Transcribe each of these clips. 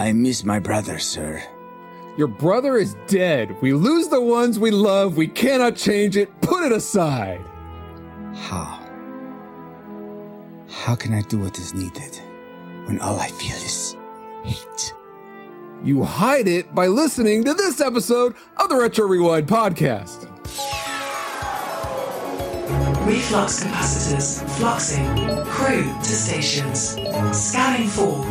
I miss my brother, sir. Your brother is dead. We lose the ones we love. We cannot change it. Put it aside. How? How can I do what is needed when all I feel is hate? You hide it by listening to this episode of the Retro Rewind podcast. Reflux capacitors fluxing. Crew to stations. Scanning for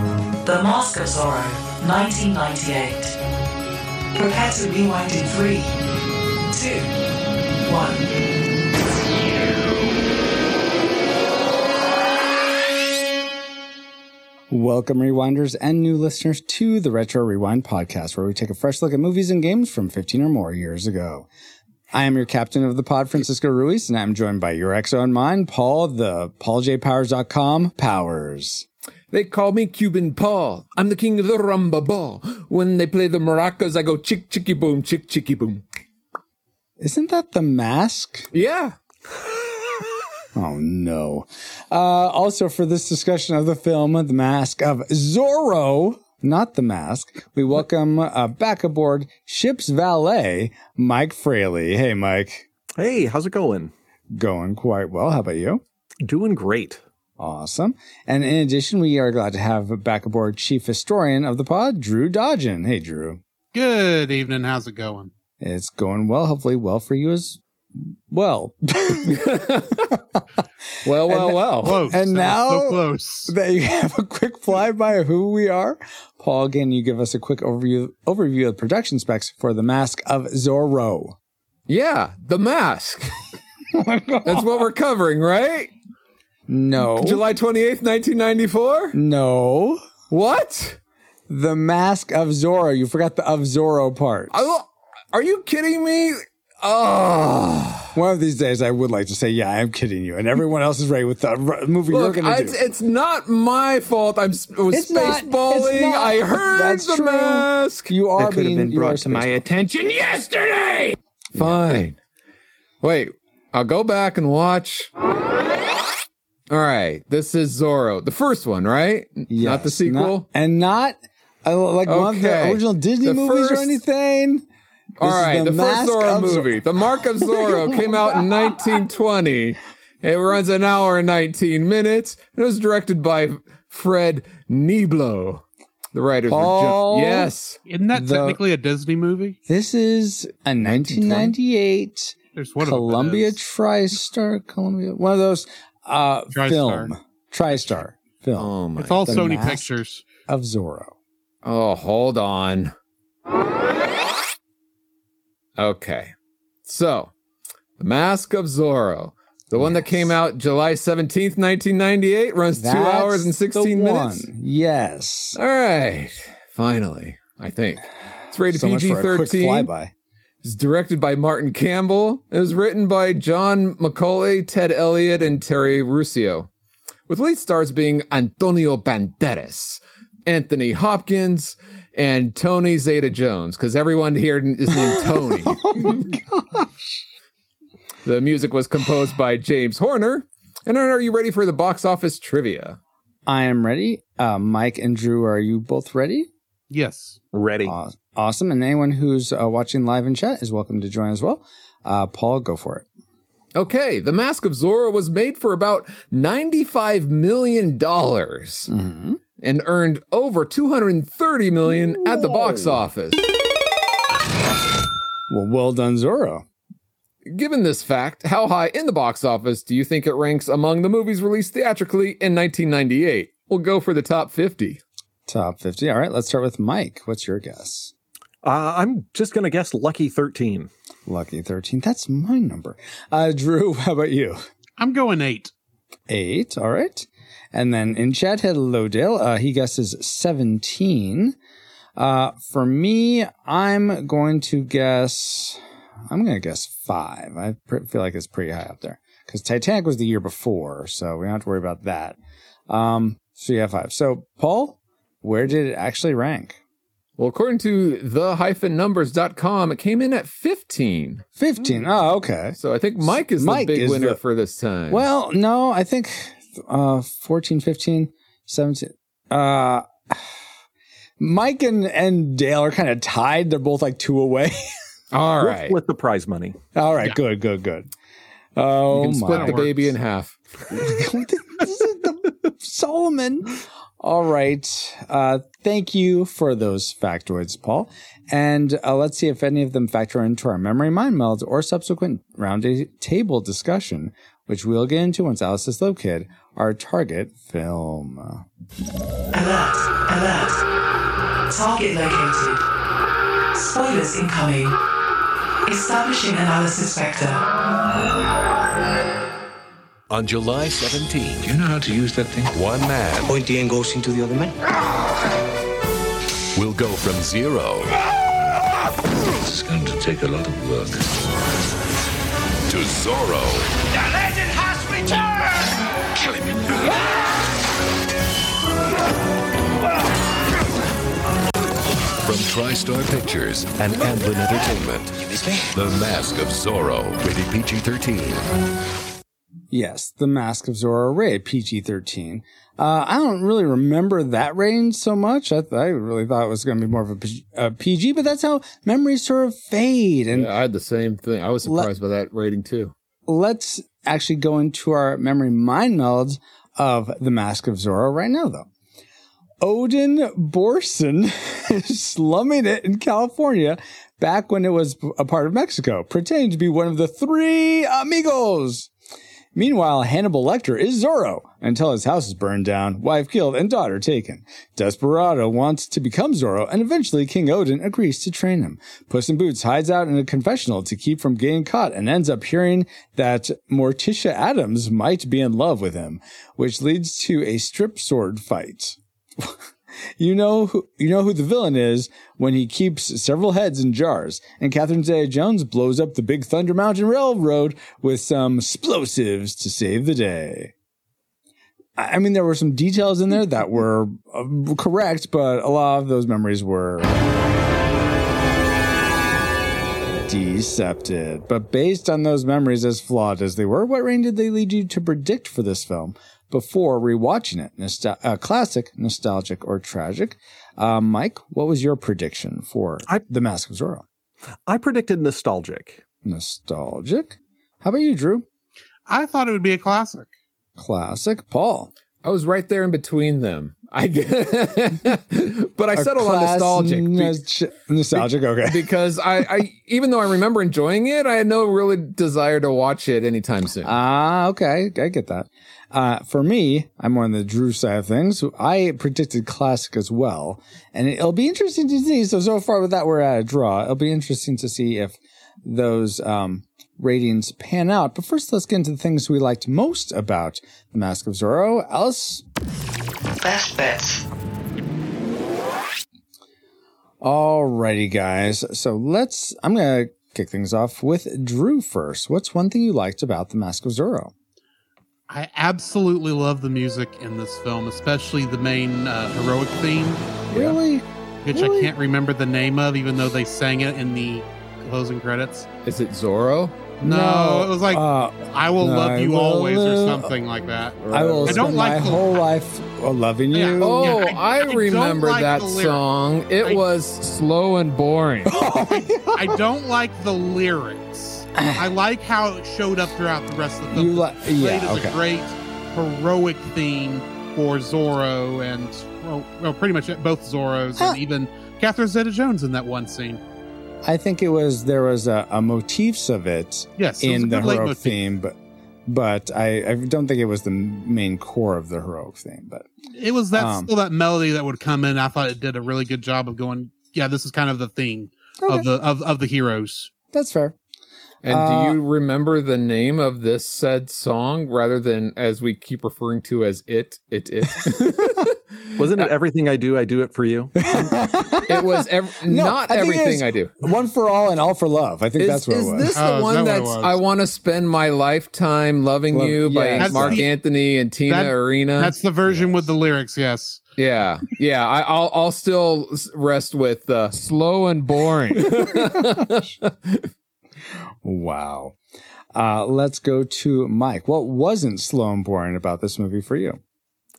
The Mask of Zorro, 1998. Prepare to rewind in three, two, one. Welcome, rewinders and new listeners, to the Retro Rewind podcast, where we take a fresh look at movies and games from 15 or more years ago. I am your captain of the pod, Francisco Ruiz, and I'm joined by your exo and mine, Paul, the pauljpowers.com Powers. They call me Cuban Paul. I'm the king of the rumba ball. When they play the maracas, I go chick chicky boom, chick chicky boom. Isn't that the mask? Yeah. Oh no. Uh, also for this discussion of the film, The Mask of Zorro, not The Mask, we welcome uh, back aboard ship's valet, Mike Fraley. Hey, Mike. Hey, how's it going? Going quite well. How about you? Doing great. Awesome. And in addition, we are glad to have back aboard chief historian of the pod, Drew Dodgen. Hey, Drew. Good evening. How's it going? It's going well. Hopefully, well for you as well. Well, well, And- well. Close. and now- so close. that you have a quick flyby of who we are. Paul, again, you give us a quick overview overview of production specs for The Mask of Zorro. Yeah, the mask. That's what we're covering, right? No. July 28th, 1994? No. What? The Mask of Zorro. You forgot the of Zorro part. I- Are you kidding me? Oh. One of these days, I would like to say, yeah, I'm kidding you. And everyone else is right with the movie Look, you're going to it's, do. it's not my fault. I'm s- was It's spaceballing. it's not. I heard That's the true. mask. You are That could have being been brought to my attention yesterday. Fine. Wait, I'll go back and watch. All right, this is Zorro, the first one, right? not the sequel. not- and not uh, like one of the original Disney The movies or anything. All This is right, the, first Zorro of Zor- movie, The Mark of Zorro, came out in 1920. It runs an hour and 19 minutes. It was directed by Fred Niblo. The writers Paul? were jo- yes. Isn't that The- technically a Disney movie? This is a 1998 There's one of Columbia is. TriStar, Columbia, one of those uh, TriStar. film, TriStar film Oh my. It's all The Sony Mask. Pictures. of Zorro. Oh, hold on. Okay. So, The Mask of Zorro. The one that came out July 17th, 1998, runs two hours and the 16 minutes. Yes. All right. Finally, I think. It's rated So PG for a quick 13. It's directed by Martin Campbell. It was written by John McCauley, Ted Elliott, and Terry Rossio. With lead stars being Antonio Banderas, Anthony Hopkins, and Tony Zeta Jones, because everyone here is named Tony. oh gosh. The music was composed by James Horner. And are you ready for the box office trivia? I am ready. Uh, Mike and Drew, are you both ready? Yes. Ready. Aw- Awesome. And anyone who's uh, watching live in chat is welcome to join as well. Uh, Paul, go for it. Okay, The Mask of Zorro was made for about $95 million Mm-hmm. And earned over 230 million at the box office. Well, well done, Zorro. Given this fact, how high in the box office do you think it ranks among the movies released theatrically in 1998? We'll go for the top 50. Top 50. All right, let's start with Mike. What's your guess? Uh, I'm just going to guess Lucky 13. Lucky 13. That's my number. Uh, Drew, how about you? I'm going eight. Eight. All right. And then in chat, hello, Dale. Uh, he guesses 17. Uh, for me, I'm going to guess, I'm going to guess five. I pr- feel like it's pretty high up there because Titanic was the year before. So we don't have to worry about that. Um, so yeah, five. So Paul, where did it actually rank? Well, according to the-numbers.com, it came in at 15. 15. Oh, okay. So I think Mike is Mike the big is winner the- for this time. Well, no, I think uh 14, 15, 17. Uh Mike and, and Dale are kind of tied. They're both like two away. All We'll right. split the prize money. All right, good, good, good. Oh, You can split my. the baby in half. This is the- Solomon. All right. Uh, thank you for those factoids, Paul. And uh, let's see if any of them factor into our memory mind meld or subsequent round table discussion, which we'll get into once Alice is Slow Kid, our target film. Alert, alert. Target located. Spoilers incoming. Establishing analysis vector. On July 17, You know how to use that thing? one man Point the end goes into the other man. We'll go from zero This is going to take a lot of work. to Zorro. The legend has returned! Kill him. From TriStar Pictures and Amblin Entertainment. The Mask of Zorro, rated PG 13. Yes, The Mask of Zorro, rated PG 13. Uh, I don't really remember that range so much. I, th- I really thought it was going to be more of a, P- a PG, but that's how memories sort of fade. And Yeah, I had the same thing. I was Let- surprised by that rating too. Let's actually go into our memory mind melds of the Mask of Zorro right now, though. Odin Borson is slumming it in California back when it was a part of Mexico, pretending to be one of the three amigos. Meanwhile, Hannibal Lecter is Zorro until his house is burned down, wife killed, and daughter taken. Desperado wants to become Zorro, and eventually King Odin agrees to train him. Puss in Boots hides out in a confessional to keep from getting caught and ends up hearing that Morticia Addams might be in love with him, which leads to a strip sword fight. You know who you know who the villain is when he keeps several heads in jars, and Catherine Zeta-Jones blows up the Big Thunder Mountain Railroad with some explosives to save the day. I mean, there were some details in there that were uh, correct, but a lot of those memories were decepted. But based on those memories, as flawed as they were, what range did they lead you to predict for this film before rewatching it? Nostal- uh, classic, nostalgic, or tragic? Uh, Mike, what was your prediction for I- The Mask of Zorro? I predicted nostalgic. Nostalgic? How about you, Drew? I thought it would be a classic. Classic, Paul. I was right there in between them. I but I A settled on class- nostalgic be- nos- nostalgic, okay. because I, I even though I remember enjoying it, I had no really desire to watch it anytime soon. Ah, okay. I get that. Uh, for me, I'm on the Drew side of things. I predicted classic as well. And it'll be interesting to see. So, so far with that, we're at a draw. It'll be interesting to see if those, um, ratings pan out. But first, let's get into the things we liked most about The Mask of Zorro. Alice? Best bets. Alrighty, guys. So let's, I'm going to kick things off with Drew first. What's one thing you liked about The Mask of Zorro? I absolutely love the music in this film, especially the main uh, heroic theme, Really? which Really? I can't remember the name of, even though they sang it in the closing credits. Is it Zorro? No, it was like uh, "I will love you will always" or something like that. I will I spend don't like my the- whole life loving Yeah. you. Oh, Yeah, I- I, I remember like that song. It I- was slow and boring. I don't like the lyrics. I like how it showed up throughout the rest of the film. You li- yeah, okay. a great heroic theme for Zorro and well, well pretty much both Zorros Ah. and even Catherine Zeta-Jones in that one scene. I think it was there was a, a motifs of it Yes, it in the heroic theme, but but I, I don't think it was the main core of the heroic theme. But It was that Um, still that melody that would come in. I thought it did a really good job of going. Yeah, this is kind of the theme Okay. of the of, of the heroes. that's fair. And Uh, do you remember the name of this said song rather than as we keep referring to as it, it, it? Wasn't it everything I do, I do it for you? it was ev- No, not I everything I do. One for all and all for love. I think Is, that's what it was. Is this Oh, the is one that that's? I want to spend my lifetime loving Love- you by yes. Mark the- Anthony and Tina that- Arena? That's the version with the lyrics. Yes. yeah, yeah. I, I'll I'll still rest with uh, slow and boring. wow. Uh, let's go to Mike. What wasn't slow and boring about this movie for you?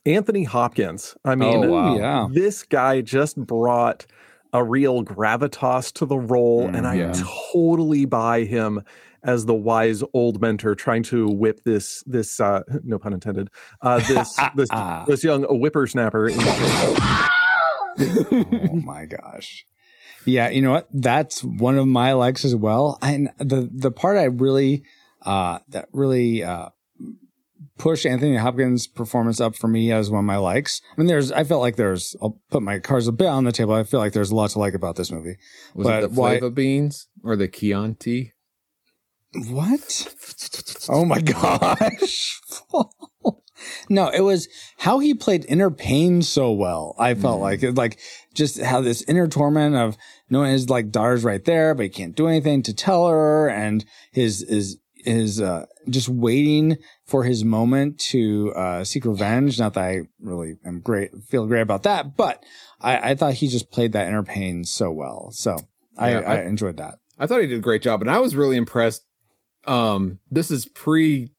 Anthony Hopkins. I mean, Oh, wow. Yeah. this guy just brought a real gravitas to the role, and I yeah. totally buy him as the wise old mentor trying to whip this this uh no pun intended uh this this this young whippersnapper oh my gosh. Yeah, you know what? That's one of my likes as well. And the the part I really uh that really uh pushed Anthony Hopkins' performance up for me as one of my likes. I mean, there's I felt like there's I'll put my cards a bit on the table. I feel like there's a lot to like about this movie. Was But it the why- beans or the Chianti? What? Oh my gosh. no, it was how he played inner pain so well. I felt like it, like just how this inner torment of knowing his like daughter's right there, but he can't do anything to tell her and his, his, his, uh, just waiting for his moment to, uh, seek revenge. Not that I really am great, feel great about that, but I, I thought he just played that inner pain so well. So I, Yeah, I, I- enjoyed that. I thought he did a great job, and I was really impressed. Um, this is pre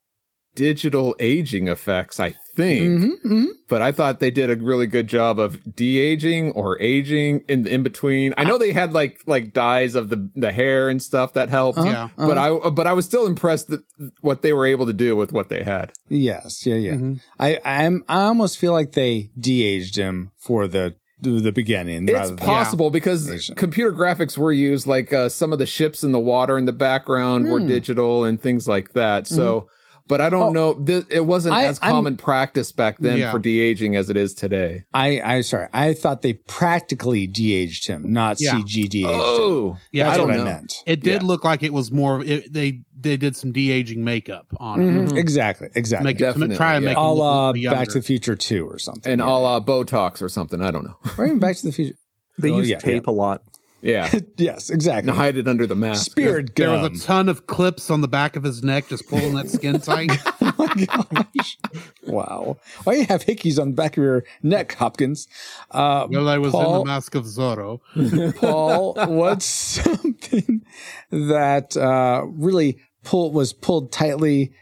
digital aging effects, I think, Mhm, mhm. but I thought they did a really good job of de aging or aging in in between. I know they had like like dyes of the the hair and stuff that helped, Uh-huh, Yeah. but I but I was still impressed that what they were able to do with what they had. Yes, yeah, yeah. Mm-hmm. I I'm I almost feel like they de-aged him for the the beginning. It's rather than- possible because Asian. computer graphics were used, like uh, some of the ships in the water in the background were Hmm. digital and things like that. So, but I don't Oh. know. Th- it wasn't I- as I'm- common practice back then Yeah. for de aging as it is today. I I sorry. I thought they practically de-aged him, not Yeah. CG de-aged him. Oh, Yeah, That's I don't what know. I meant. It did Yeah. look like it was more. It, they they did some de aging makeup on it. Mhm, Exactly, exactly. Make it Definitely, try and make it a look a la Back to the Future Two or something, And yeah. a la Botox or something. I don't know. or even Back to the Future. They Oh, use yeah, tape a lot. Yeah. yes, exactly. and hide it under the mask. Spirit There gum. was a ton of clips on the back of his neck, just pulling that skin tight. oh my gosh! wow. Why do you have hickeys on the back of your neck, Hopkins? Uh, Well, I was in the Mask of Zorro. Paul, what's something that uh, really pulled was pulled tightly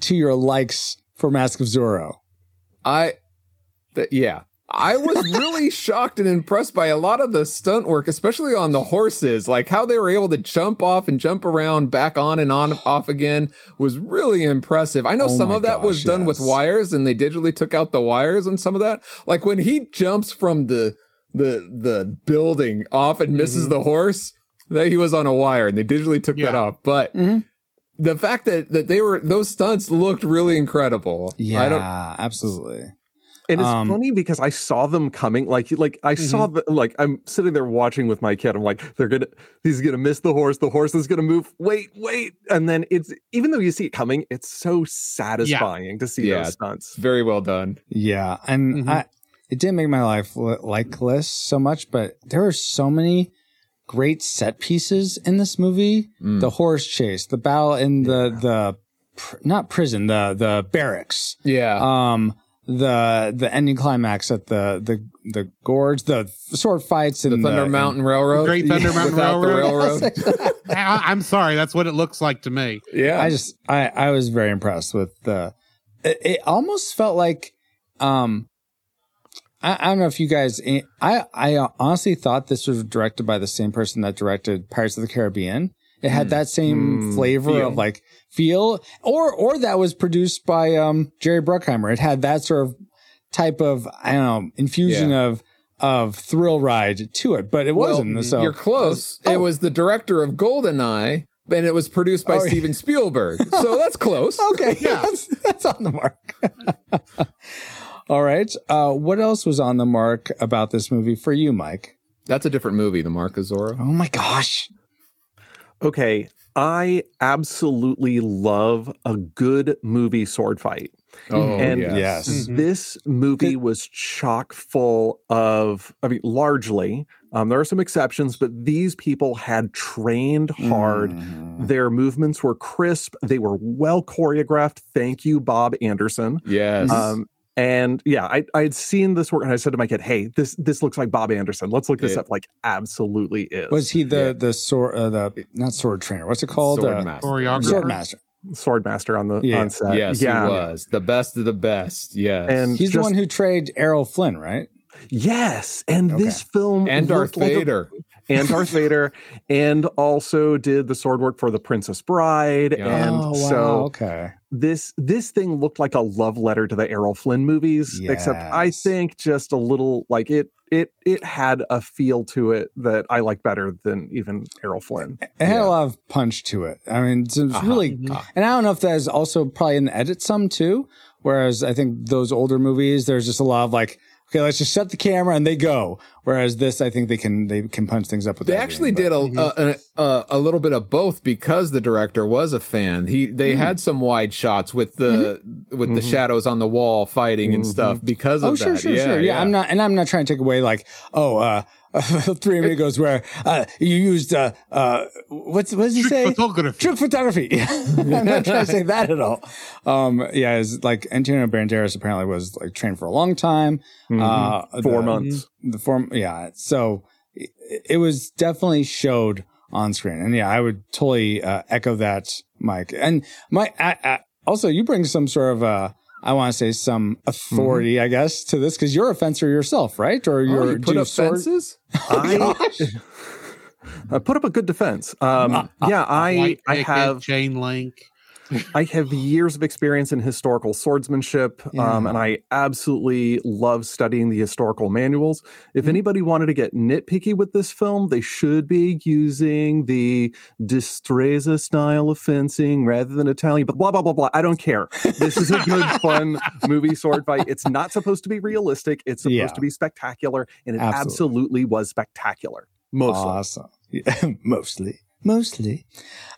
to your likes for Mask of Zorro? I, th- yeah. I was really shocked and impressed by a lot of the stunt work, especially on the horses. Like how they were able to jump off and jump around, back on and on, off again, was really impressive. I know Oh some of that was gosh, done with wires, and they digitally took out the wires and some of that. Like when he jumps from the the the building off and misses Mm-hmm. the horse, that he was on a wire, and they digitally took that off. But Mhm. the fact that that they were those stunts looked really incredible. Yeah, I don't. absolutely. And it's Um, funny because I saw them coming. Like, like I saw the like I'm sitting there watching with my kid. I'm like, they're gonna, he's gonna miss the horse. The horse is gonna move. Wait, wait, and then it's even though you see it coming, it's so satisfying to see Yeah. those stunts. Very well done. Yeah, and Mhm. I it didn't make my life li- likeless so much, but there were so many great set pieces in this movie. Mm. The horse chase, the battle in the the pr- not prison, the the barracks. Yeah. Um, the the ending climax at the the the gorge, the sword fights, in the and Thunder Mountain Railroad. Great Thunder Mountain Railroad. railroad. I, I'm sorry, that's what it looks like to me. yeah. I just I I was very impressed with the. It, it almost felt like, um, I, I don't know if you guys. I I honestly thought this was directed by the same person that directed Pirates of the Caribbean. It had that same Mm, flavor feel. of like feel, or or that was produced by um Jerry Bruckheimer. It had that sort of type of I don't know infusion of of thrill ride to it, but it Well, wasn't. So You're close. It was the director of Goldeneye, and it was produced by Oh, yeah. Steven Spielberg. so that's close. Okay, yeah, that's, that's on the mark. All right. Uh, what else was on the mark about this movie for you, Mike? That's a different movie, The Mark of Zorro. Oh my gosh. Okay, I absolutely love a good movie sword fight. Oh, and yes. yes. Mhm. This movie was chock full of, I mean, largely, um, there are some exceptions, but these people had trained hard. Mhm. Their movements were crisp. They were well choreographed. Thank you, Bob Anderson. Yes. Um, and yeah, I I had seen this work, and I said to my kid, "Hey, this this looks like Bob Anderson. Let's look this It- up." Like, absolutely is. Was he the Yeah. the sword uh, the not sword trainer? What's it called? Sword Uh, Master. Choreographer. sword master. swordmaster on the Yeah. on set. yes, yeah. he was the best of the best. Yes, And He's the one who traded Errol Flynn, right? Yes, and Okay. this film and Darth looked like a- Vader. And Darth Vader, and also did the sword work for the Princess Bride, Yeah. and oh, wow. so okay. this this thing looked like a love letter to the Errol Flynn movies, except I think just a little like it it it had a feel to it that I like better than even Errol Flynn. It had Yeah. a lot of punch to it. I mean, it's, it's Uh-huh. really, and I don't know if that is also probably in the edit some too. Whereas I think those older movies, there's just a lot of like, okay, let's just set the camera and they go. Whereas this, I think they can they can punch things up with. They actually but- did a, a, a a little bit of both because the director was a fan. He they mm-hmm. had some wide shots with the mm-hmm. with the mm-hmm. shadows on the wall fighting and stuff because of Oh, sure, that. sure, yeah, sure. Yeah, I'm not, and I'm not trying to take away like, oh, uh, Three Amigos, where uh, you used uh, uh, what's what does he Trick say? photography. Trick photography. I'm not trying to say that at all. Um, yeah, it's like Antonio Banderas apparently was like trained for a long time. Uh, Four the- months. The form, yeah. So it, it was definitely showed on screen, and yeah, I would totally uh, echo that, Mike. And my I, I, also you bring some sort of uh, I want to say some authority, mm-hmm. I guess, to this because you're a fencer yourself, right? Or Oh, you're you put up sword- fences? Oh I, I put up a good defense. Um, uh, uh, yeah, uh, I White I have chain link. I have years of experience in historical swordsmanship, um, and I absolutely love studying the historical manuals. If anybody wanted to get nitpicky with this film, they should be using the Destreza style of fencing rather than Italian, but blah, blah, blah, blah. I don't care. This is a good, fun movie sword fight. It's not supposed to be realistic, it's supposed Yeah. to be spectacular, and it Absolutely. absolutely was spectacular. Mostly. Awesome. Yeah, mostly. Mostly.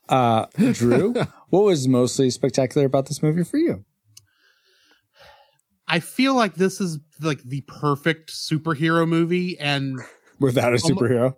Uh, Drew, what was mostly spectacular about this movie for you? I feel like this is like the perfect superhero movie, and Without a superhero?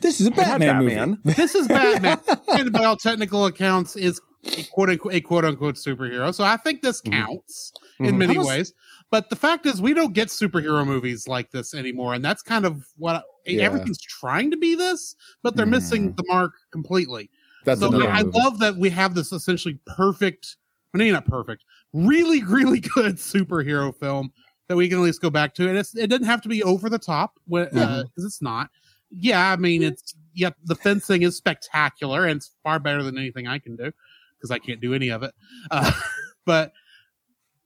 This is a Batman, Batman. movie. this is Batman, and by all technical accounts, is a quote unquote, a quote unquote superhero. So I think this counts in Mhm. many How does- ways. But the fact is, we don't get superhero movies like this anymore, and that's kind of what Yeah. everything's trying to be. This, but they're missing the mark completely. That's so another I love that we have this essentially perfect, I mean, not perfect, really, really good superhero film that we can at least go back to. And it's, it doesn't have to be over the top because it's not. Yeah, I mean, it's, yeah, the fencing is spectacular and it's far better than anything I can do because I can't do any of it. Uh, but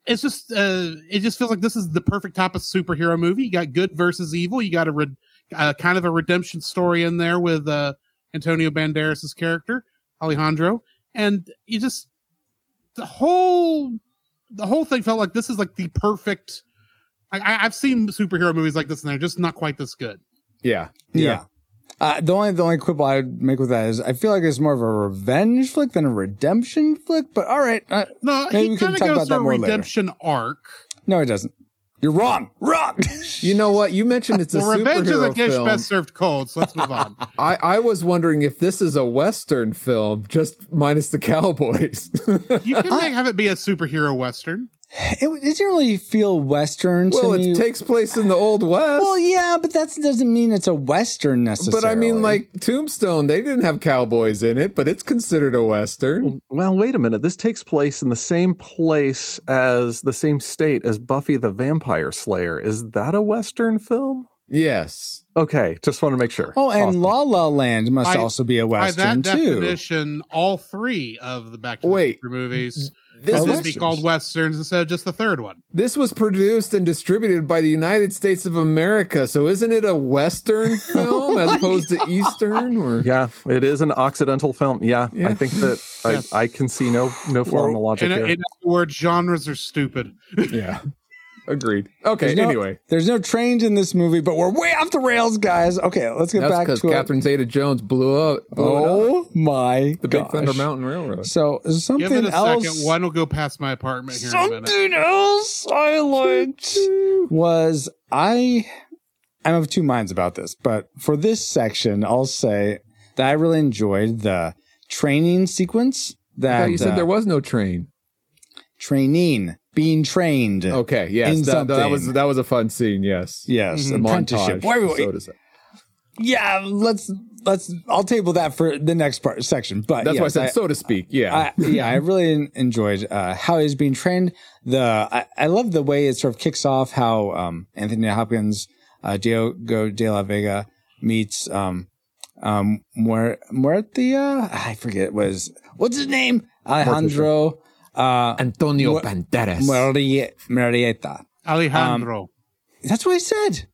it's just, uh, it just feels like this is the perfect type of superhero movie. You got good versus evil. You got a, red, uh, kind of a redemption story in there with, uh, Antonio Banderas' character. Alejandro, and you just the whole the whole thing felt like this is like the perfect. I, I, I've seen superhero movies like this, and they're just not quite this good. Yeah. Yeah. Uh, the only the only quibble I would make with that is I feel like it's more of a revenge flick than a redemption flick. But all right, uh, No, Maybe he we can kind of talk goes about that through a more later. redemption arc. no, it doesn't. You're wrong. Wrong. You know what? You mentioned it's a Well, revenge is a superhero dish film. best served cold. So let's move on. I, I was wondering if this is a Western film, just minus the cowboys. You can make, have it be a superhero western. It, it didn't really feel Western to well, me. it takes place in the Old West. well, yeah, but that doesn't mean it's a Western necessarily. but I mean, like Tombstone, they didn't have cowboys in it, but it's considered a Western. Well, wait a minute. This takes place in the same place as the same state as Buffy the Vampire Slayer. Is that a Western film? Yes. Okay, just want to make sure. Oh, and Awesome. La La Land must By- also be a Western By that too. definition, all three of the Back to the Future movies This Are should was, be called westerns instead of just the third one. this was produced and distributed by the United States of America. So isn't it a Western film as opposed to Eastern? Or Yeah, it is an Occidental film. Yeah, Yeah. I think that Yes. I, I can see no no flaw in logic In, uh, here. in other words, genres are stupid. yeah, agreed. Okay. There's no- anyway, There's no trains in this movie, but we're way off the rails, guys. Okay, let's get that's back because to it. Catherine Zeta-Jones blew up. Blew it up. Oh my The Big. Thunder Mountain Railroad. So Give something it a else. second. One will go past my apartment here in a minute. Something else I liked was I. I'm of two minds about this, but for this section, I'll say that I really enjoyed the training sequence. I That thought you said uh, there was no train. training, being trained. Okay, yes, in that, that was that was a fun scene. Yes, Yes, The apprenticeship. montage. So to say. yeah, let's let's I'll table that for the next part section. But That's why I yes, said so to speak. Yeah. I, yeah, I really enjoyed uh, how he's being trained. The I, I love the way it sort of kicks off how um, Anthony Hopkins, uh, Diego de la Vega meets um, um, Muer- Muertia. I forget his what's his name Alejandro uh, Antonio Mu- Banderas. Muerrie- Murrieta. Alejandro. That's what I said.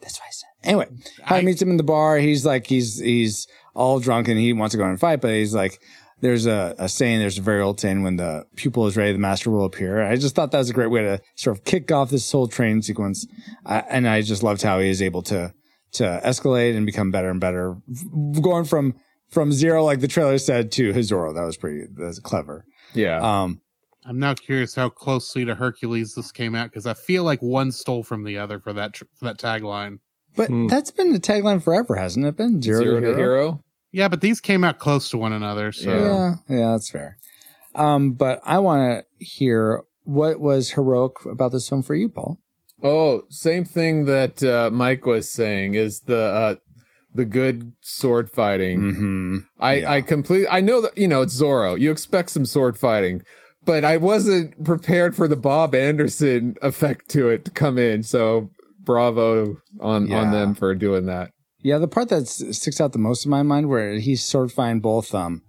That's what I said. Anyway, how he I- meets him in the bar. He's like, he's, he's all drunk and he wants to go and fight, but he's like, there's a, a saying, there's a very old saying, when the pupil is ready, the master will appear. I just thought that was a great way to sort of kick off this whole training sequence. Uh, and I just loved how he is able to, to escalate and become better and better, going from, from zero, like the trailer said, to his Hizoro. That was pretty, that was clever. Yeah. Um, I'm now curious how closely to Hercules this came out because I feel like one stole from the other for that tr- for that tagline. but Hmm. that's been the tagline forever, hasn't it been? Zero, Zero to to hero. hero. Yeah, but these came out close to one another. So Yeah. Yeah, yeah, that's fair. Um, but I want to hear what was heroic about this film for you, Paul. Oh, same thing that uh, Mike was saying is the uh, the good sword fighting. Mm-hmm. I Yeah. I completely I know that you know it's Zorro. You expect some sword fighting, but I wasn't prepared for the Bob Anderson effect to it to come in. So bravo on Yeah. on them for doing that. Yeah, the part that sticks out the most in my mind, where he's sword fighting both, um,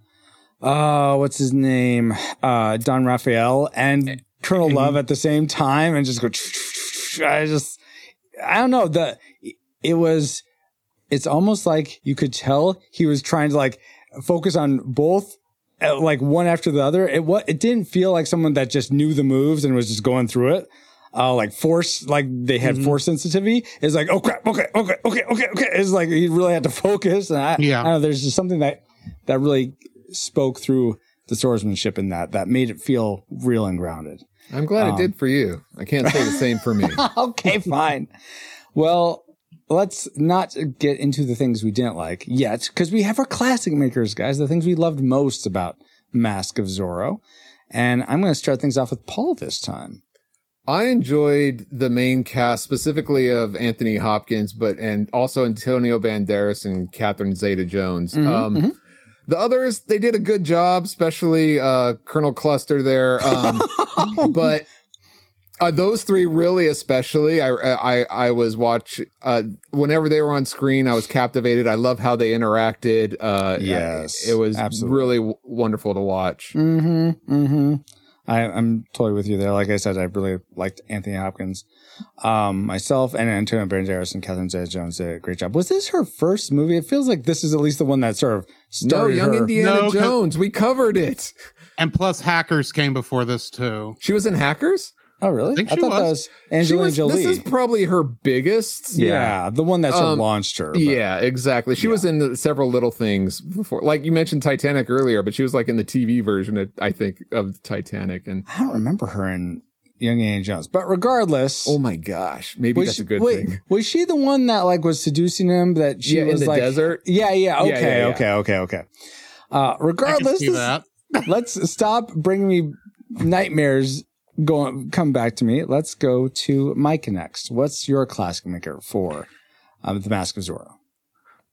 uh, what's his name, uh, Don Rafael and Colonel Love at the same time, and just go. I just, I don't know. The it was, it's almost like you could tell he was trying to like focus on both. uh, Like one after the other, it what it didn't feel like someone that just knew the moves and was just going through it. Uh, like force, like they had force sensitivity. It's like, oh crap, okay, okay, okay, okay, okay. It's like he really had to focus. And I, Yeah. I don't know. There's just something that that really spoke through the swordsmanship in that that made it feel real and grounded. I'm glad Um, it did for you. I can't say the same for me. okay, fine. Well, let's not get into the things we didn't like yet, because we have our classic makers, guys. The things we loved most about Mask of Zorro, and I'm going to start things off with Paul this time. I enjoyed the main cast, specifically of Anthony Hopkins, but and also Antonio Banderas and Catherine Zeta Jones. Mhm, um, The others, they did a good job, especially uh, Colonel Cluster there. Um, but uh, those three, really, especially, I I I was watch uh, whenever they were on screen, I was captivated. I love how they interacted. Uh, Yes, it was absolutely. really w- wonderful to watch. Mm-hmm. Mm-hmm. I, I'm totally with you there. Like I said, I really liked Anthony Hopkins. Um, myself and Antonio Banderas and Catherine Zeta-Jones did a great job. Was this her first movie? It feels like this is at least the one that sort of No, started Young her. Indiana No, 'cause- Jones, we covered it. and plus hackers came before this too. She was in Hackers. Oh, really? think I she thought that was. was Angelina she was, Jolie. This is probably her biggest. yeah, the one that Um, launched her. but- Yeah, exactly. She was in the- several little things before. Like you mentioned Titanic earlier, but she was like in the TV version, of, I think, of Titanic. And I don't remember her in Young Indiana Jones. But regardless, oh my gosh, maybe was that's she, a good wait, thing. was she the one that like was seducing him? That she Yeah, in was the like, desert? Yeah, yeah. Okay, Yeah, yeah, yeah. okay, okay, okay. Uh, I can regardless, see this- that. let's stop bringing me nightmares. Going, come back to me. Let's go to Mike next. What's your classic maker for um, the Mask of Zorro?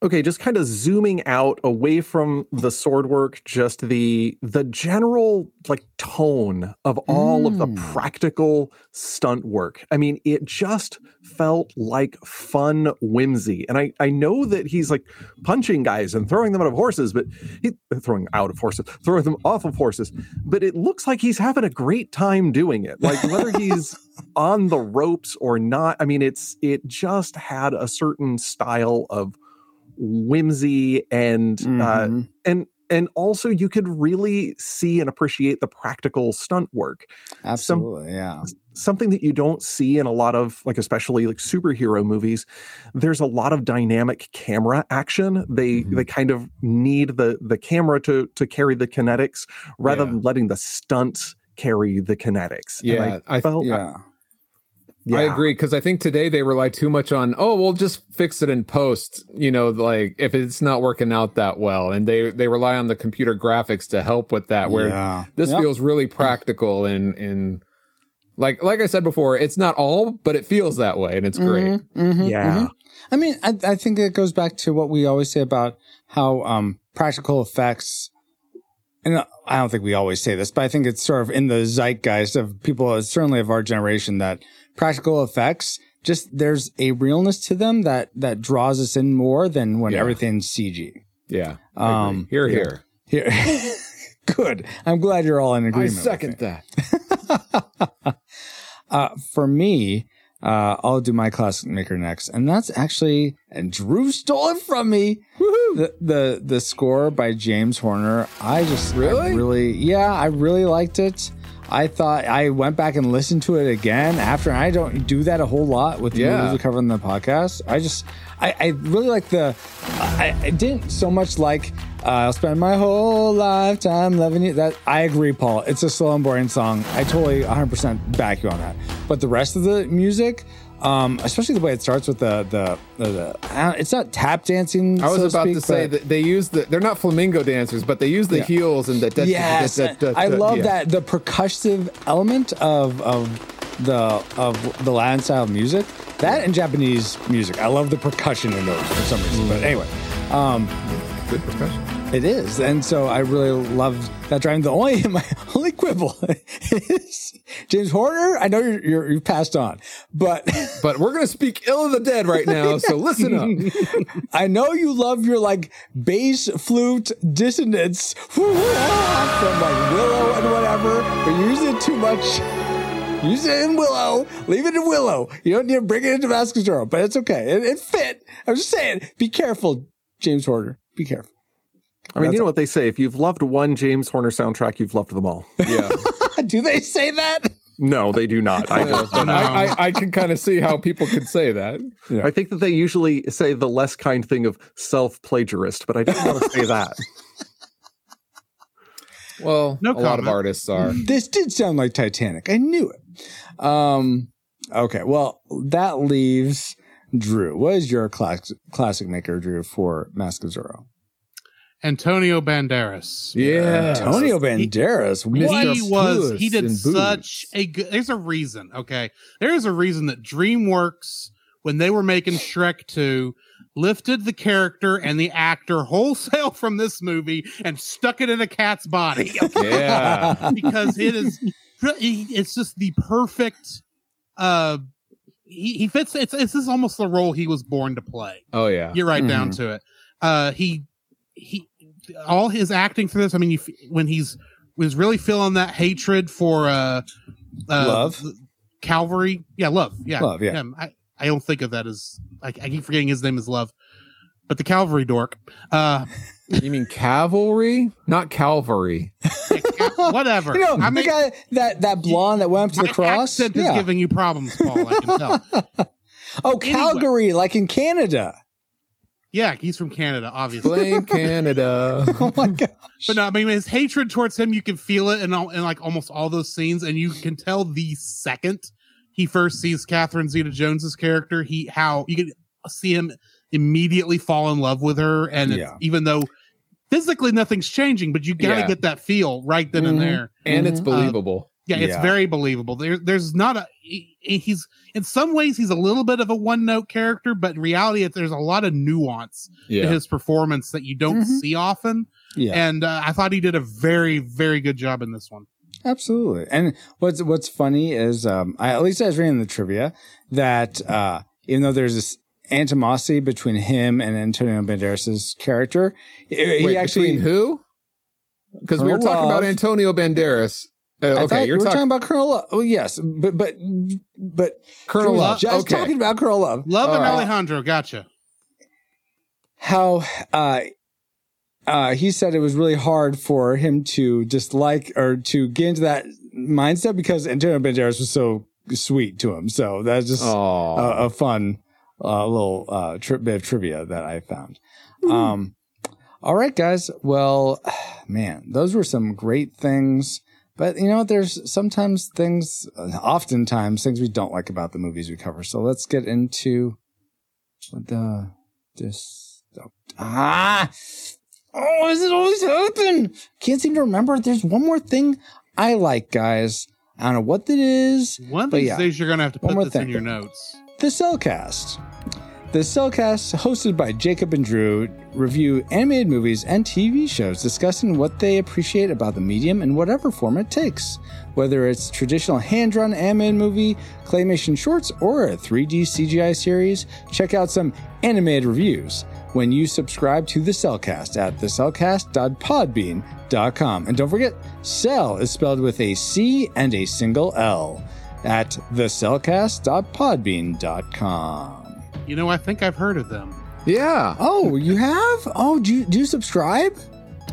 Okay just kind of zooming out away from the sword work just the the general like tone of all of the Mm. practical stunt work i mean it just felt like fun whimsy and i i know that he's like punching guys and throwing them out of horses but he throwing out of horses throwing them off of horses but it looks like he's having a great time doing it like whether he's on the ropes or not i mean it's it just had a certain style of whimsy and uh Mhm. and and also you could really see and appreciate the practical stunt work Absolutely, yeah. something that you don't see in a lot of like especially like superhero movies there's a lot of dynamic camera action they Mhm. they kind of need the the camera to to carry the kinetics rather Yeah. than letting the stunt carry the kinetics Yeah, I- felt Yeah. I yeah. I agree because I think today they rely too much on oh we'll just fix it in post. You know, like if it's not working out that well, and they they rely on the computer graphics to help with that. Where yeah. this Yep. feels really practical and and like like I said before, it's not all, but it feels that way, and it's great. Mhm, mhm, yeah mhm. I mean, I, I think it goes back to what we always say about how um, practical effects. And I don't think we always say this, but I think it's sort of in the zeitgeist of people, certainly of our generation, that practical effects just there's a realness to them that that draws us in more than when Yeah. everything's CG. Yeah. Um, here, yeah. here. Here, good. I'm glad you're all in agreement. with second that. Uh, for me, uh, I'll do my classic maker next, and that's actually and Drew stole it from me. The the the score by James Horner. I just I Really? really yeah, I really liked it. I thought I went back and listened to it again after. and I don't do that a whole lot with the Yeah. movies we cover in the podcast. I just I, I really like the. I, I didn't so much like. Uh, I'll spend my whole lifetime loving you. That I agree, Paul. It's a slow and boring song. I totally 100% back you on that. But the rest of the music, um, especially the way it starts with the the, the, the it's not tap dancing. I was so about speak, to say that they use the. They're not flamingo dancers, but they use the Yeah. heels and the. da- yes, da- da- I love yeah. that the percussive element of of the of the Latin style music. That and Japanese music. I love the percussion in those for some reason. But anyway, um, Good percussion. It is, and so I really love that driving. The only my only quibble is James Horner. I know you're, you're you've passed on, but But we're gonna speak ill of the dead right now, so listen up. I know you love your like bass flute dissonance from like Willow and whatever, but you use it too much. Use it in Willow. Leave it in Willow. You don't need to bring it into Girl, but it's okay. It, it fit. I'm just saying, be careful, James Horner. Be careful. I mean, you know what they say: if you've loved one James Horner soundtrack, you've loved them all. Yeah. Do they say that? No, they do not. I don't. But I, I, I can kind of see how people could say that. I think that they usually say the less kind thing of self plagiarist, but I don't want to say that. Well, No a lot of artists are. This did sound like Titanic. I knew it. Um, okay. Well, that leaves Drew. What is your class, classic maker, Drew, for Mask of Zorro? Antonio Banderas. Yeah. Antonio Banderas. He What? was. He did such a good. There's a reason. Okay, there's a reason that DreamWorks, when they were making Shrek 2, lifted the character and the actor wholesale from this movie and stuck it in a cat's body. Yeah. because it is. It's just the perfect. Uh, he, he fits. It's this is almost the role he was born to play. Oh yeah. you're right down Mhm. to it. Uh, he he all his acting for this. I mean, you, when he's was really feeling that hatred for uh, uh Love? Calvary. Yeah, love. Yeah, Love, yeah. him. I I don't think of that as I, I keep forgetting his name is Love, but the Calvary dork. Uh, You mean cavalry, not Calvary? whatever. You know, I the mean, guy that that blonde that went up to the cross. accent is Yeah. giving you problems, Paul. I can tell. oh, Calgary, like in Canada. Yeah, he's from Canada, obviously. Blame Canada. Oh my god. But no, I mean his hatred towards him, you can feel it in, all, in like almost all those scenes, and you can tell the second he first sees Catherine Zeta Jones's character, he how you can see him immediately fall in love with her, and it's- Yeah. even though physically nothing's changing, but you gotta Yeah. get that feel right then Mhm. and there. and it's Mhm. believable. Yeah, it's Yeah. very believable. There, there's not a he- he's in some ways he's a little bit of a one note character, but in reality, it, there's a lot of nuance to his performance that you don't Mhm. see often. Yeah, And uh, I thought he did a very, very good job in this one. absolutely. And what's what's funny is, um, I, at least I was reading the trivia that uh, even though there's this animosity between him and Antonio Banderas' character, he, he actually between who? Because we were Colonel talking about Antonio Banderas. Uh, I okay, thought you're we were talking talking about Colonel Love. Oh yes, but but but Colonel Drew was Love. Just okay. talking about Colonel Love. Love All and right. Alejandro, gotcha. how uh uh he said it was really hard for him to dislike or to get into that mindset because Antonio Banderas was so sweet to him. So that's just a, a fun uh, little uh tri- bit of trivia that I found. Um all right guys. Well, man, those were some great things. But you know, there's sometimes things, oftentimes things we don't like about the movies we cover. So let's get into the this. Ah, oh, does it always happen? Can't seem to remember. There's one more thing I like, guys. I don't know what it is. One of these yeah. days you're gonna have to put this thing. in your notes. The Cellcast. The Cellcast, hosted by Jacob and Drew, review animated movies and TV shows discussing what they appreciate about the medium in whatever form it takes. Whether it's traditional hand drawn animated movie, claymation shorts, or a 3D CGI series, check out some animated reviews when you subscribe to the Cellcast at thecellcast.podbean.com. And don't forget, Cell is spelled with a C and a single L at thecellcast.podbean.com. You know, I think I've heard of them. Yeah. Oh, you have? Oh, do you, do you subscribe?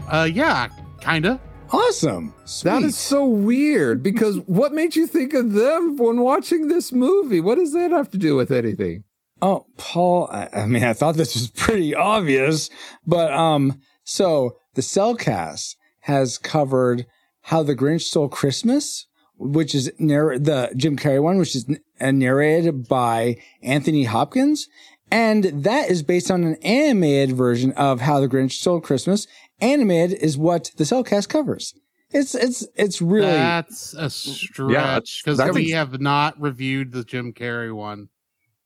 Uh, yeah, kinda. Awesome. That Sweet. is so weird because what made you think of them when watching this movie? What does that have to do with anything? Oh, Paul, I, I mean, I thought this was pretty obvious, but um, so the Cellcast has covered how the Grinch stole Christmas, which is narr- the Jim Carrey one, which is n- uh, narrated by Anthony Hopkins, and that is based on an animated version of how the Grinch stole Christmas. Animated is what the Cellcast covers. It's it's it's really That's a stretch because that's we ex- have not reviewed the Jim Carrey one.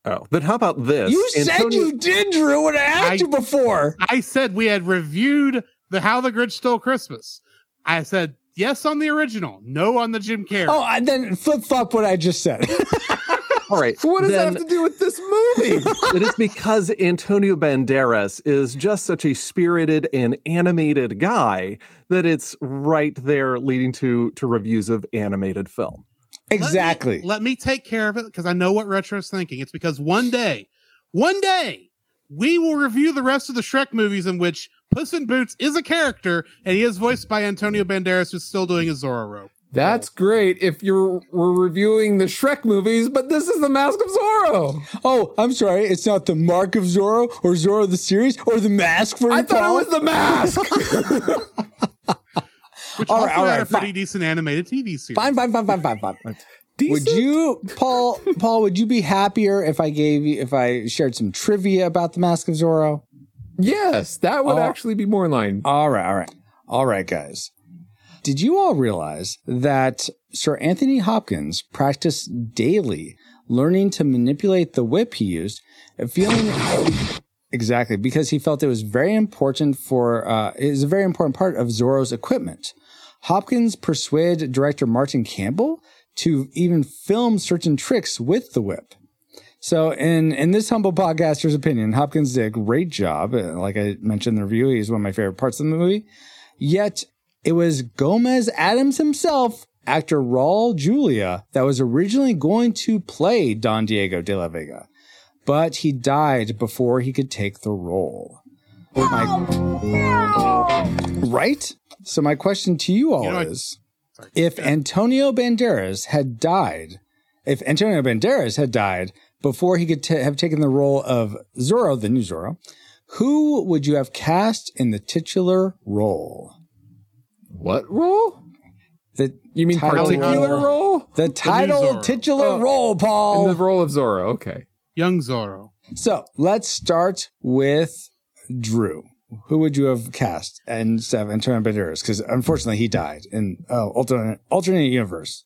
Oh, then how about this? you said you did, Drew. When I asked I- you before. I said we had reviewed the How the Grinch Stole Christmas. I said yes on the original, no on the Jim Carrey. Oh, I, then flip flop what I just said. All right. So what does then that have to do with this movie? it is because Antonio Banderas is just such a spirited and animated guy that it's right there leading to to reviews of animated film. Let me- exactly. Let me, take care of it because I know what Retro's thinking. It's because one day, one day, we will review the rest of the Shrek movies in which Puss in Boots is a character and he is voiced by Antonio Banderas, who's still doing a Zorro role. That's great if you're we're reviewing the Shrek movies, but this is the Mask of Zorro. Oh, I'm sorry. It's not the Mark of Zorro or Zorro the series or the mask for I you, thought Paul? it was the mask. Which All also right, all had a pretty fine. decent animated TV series. Fine, fine, fine, fine, fine, fine. Would you, Paul? Paul, would you be happier if I gave you if I shared some trivia about the Mask of Zorro? Yes, that would Oh. actually be more in line. All right, all right, all right, guys. Did you all realize that Sir Anthony Hopkins practiced daily learning to manipulate the whip he used, feeling exactly because he felt it was very important for uh, it is a very important part of Zorro's equipment. Hopkins persuaded director Martin Campbell to even film certain tricks with the whip. So, in in this humble podcaster's opinion, Hopkins did a great job. Uh, Like I mentioned in the review, he's one of my favorite parts of the movie. Yet, it was Gomez Addams himself, actor Raul Julia, that was originally going to play Don Diego de la Vega, but he died before he could take the role. My- right? So, my question to you all You know, I- is if Antonio Banderas had died, if Antonio Banderas had died before he could ta have taken the role of Zorro, the new Zorro, who would you have cast in the titular role? What role? The You mean title particular role- role? The title Zorro. titular Oh. role, Paul. In the role of Zorro. Okay. Young Zorro. so let's start with Drew. Who would you have cast instead of Antonio Banderas? Because unfortunately, he died in uh, alternate alternate universe.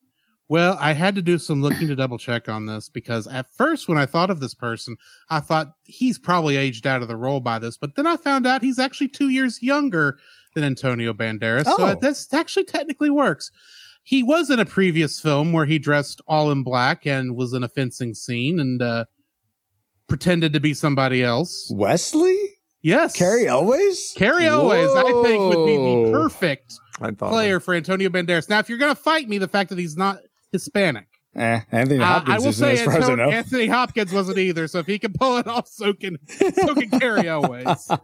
Well, I had to do some looking to double check on this because at first, when I thought of this person, I thought he's probably aged out of the role by this, but then I found out he's actually two years younger than Antonio Banderas. Oh. So this actually technically works. He was in a previous film where he dressed all in black and was in a fencing scene and uh, pretended to be somebody else. Wesley, Yes. Cary Elwes. Cary Elwes, I think, would be the perfect player for Antonio Banderas. Now, if you're going to fight me, the fact that he's not Hispanic. Eh, Anthony Uh, Hopkins I will isn't, say as far as I know. Anthony Hopkins wasn't either. So if he can pull it off, so can so can Cary Elwes.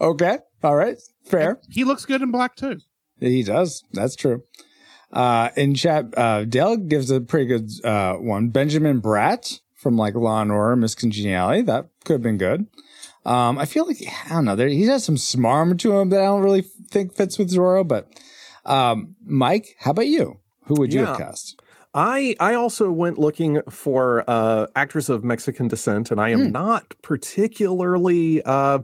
Okay. All right. Fair. He looks good in black too. He does. That's true. Uh, in chat, uh, Dale gives a pretty good, uh, one. Benjamin Bratt from like Law and Order, Miss Congeniality. That could have been good. Um, I feel like, I don't know, there, he has some smarm to him that I don't really think fits with Zorro, but, um, Mike, how about you? Who would you have cast? I I also went looking for uh, actors of Mexican descent, and I am Hmm. not particularly uh,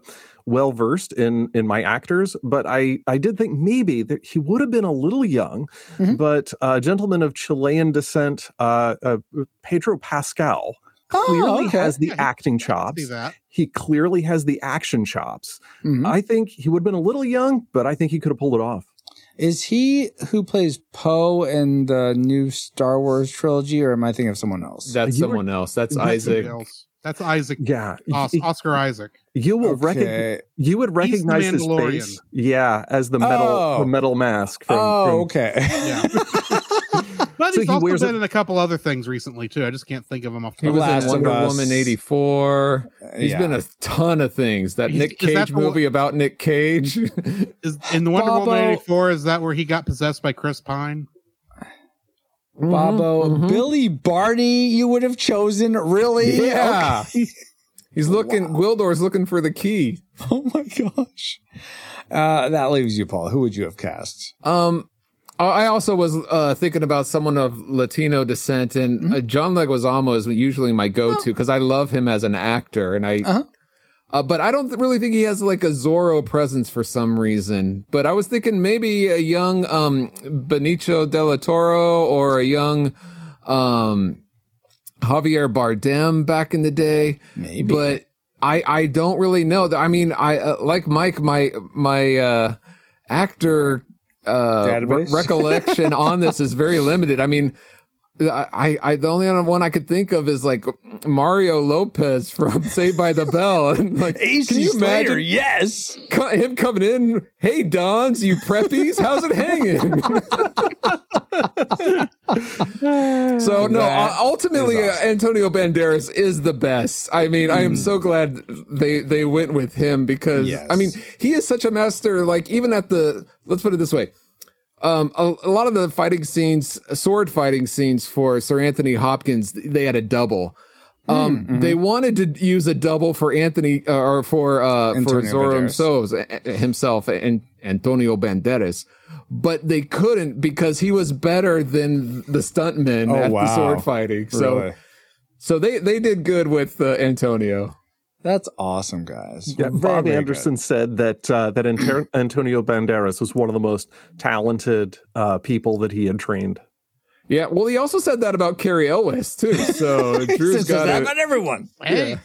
well versed in in my actors, but I I did think maybe that he would have been a little young, Mhm. but uh, gentleman of Chilean descent, uh, uh, Pedro Pascal. clearly okay. has the Yeah, acting chops. He clearly has the action chops. Mhm. I think he would have been a little young, but I think he could have pulled it off. Is he who plays Poe in the new Star Wars trilogy, or am I thinking of someone else? That's You were- someone else. That's That's Isaac. Else. That's Isaac. Yeah, Os- Oscar Isaac. you will recognize. You would recognize his face. Yeah, as the metal, Oh. the metal mask. From, oh, from- okay. Yeah. but So he's he also wears been a- in a couple other things recently too. I just can't think of him off the He top was of my Last in of Wonder Us. Woman 84. He's Yeah. been a ton of things. That He's- Nick is that Cage the one- movie about Nick Cage. Is in the Wonder Bobo- Woman eighty four? Is that where he got possessed by Chris Pine? Bobo, mhm. Billy Barney, you would have chosen, really? Yeah. Okay. He's looking, Wildor's looking for the key. Oh my gosh. Uh, that leaves you, Paul. Who would you have cast? Um, I also was uh, thinking about someone of Latino descent, and uh, John Leguizamo is usually my go-to because I love him as an actor, and I. Uh-huh. Uh, but I don't really think he has like a Zorro presence for some reason. But I was thinking maybe a young um, Benicio del Toro or a young um, Javier Bardem back in the day. Maybe. But I I don't really know. I mean, I uh, like Mike. My my uh, actor uh, re- recollection on this is very limited. I mean. I, I the only one I could think of is like Mario Lopez from Saved by the Bell, and like can you imagine yes. co- him coming in? Hey, Dons, you preppies, how's it hanging? so no, uh, ultimately, uh, Antonio Banderas is the best. I mean, I am so glad they they went with him because Yes. I mean he is such a master. Like even at the let's put it this way. Um, a, a lot of the fighting scenes, sword fighting scenes for Sir Anthony Hopkins, they had a double. Um, they wanted to use a double for Anthony uh, or for uh, for Zorro himself, himself and Antonio Banderas, but they couldn't because he was better than the stuntman Oh, at the sword fighting. So, Really? so they they did good with uh, Antonio. That's awesome, guys. Yeah, Very, Bob very Anderson said that uh, that Anter- Antonio Banderas was one of the most talented uh, people that he had trained. Yeah, well, he also said that about Cary Elwes too. So good. Drew's Says got that about everyone. Hey,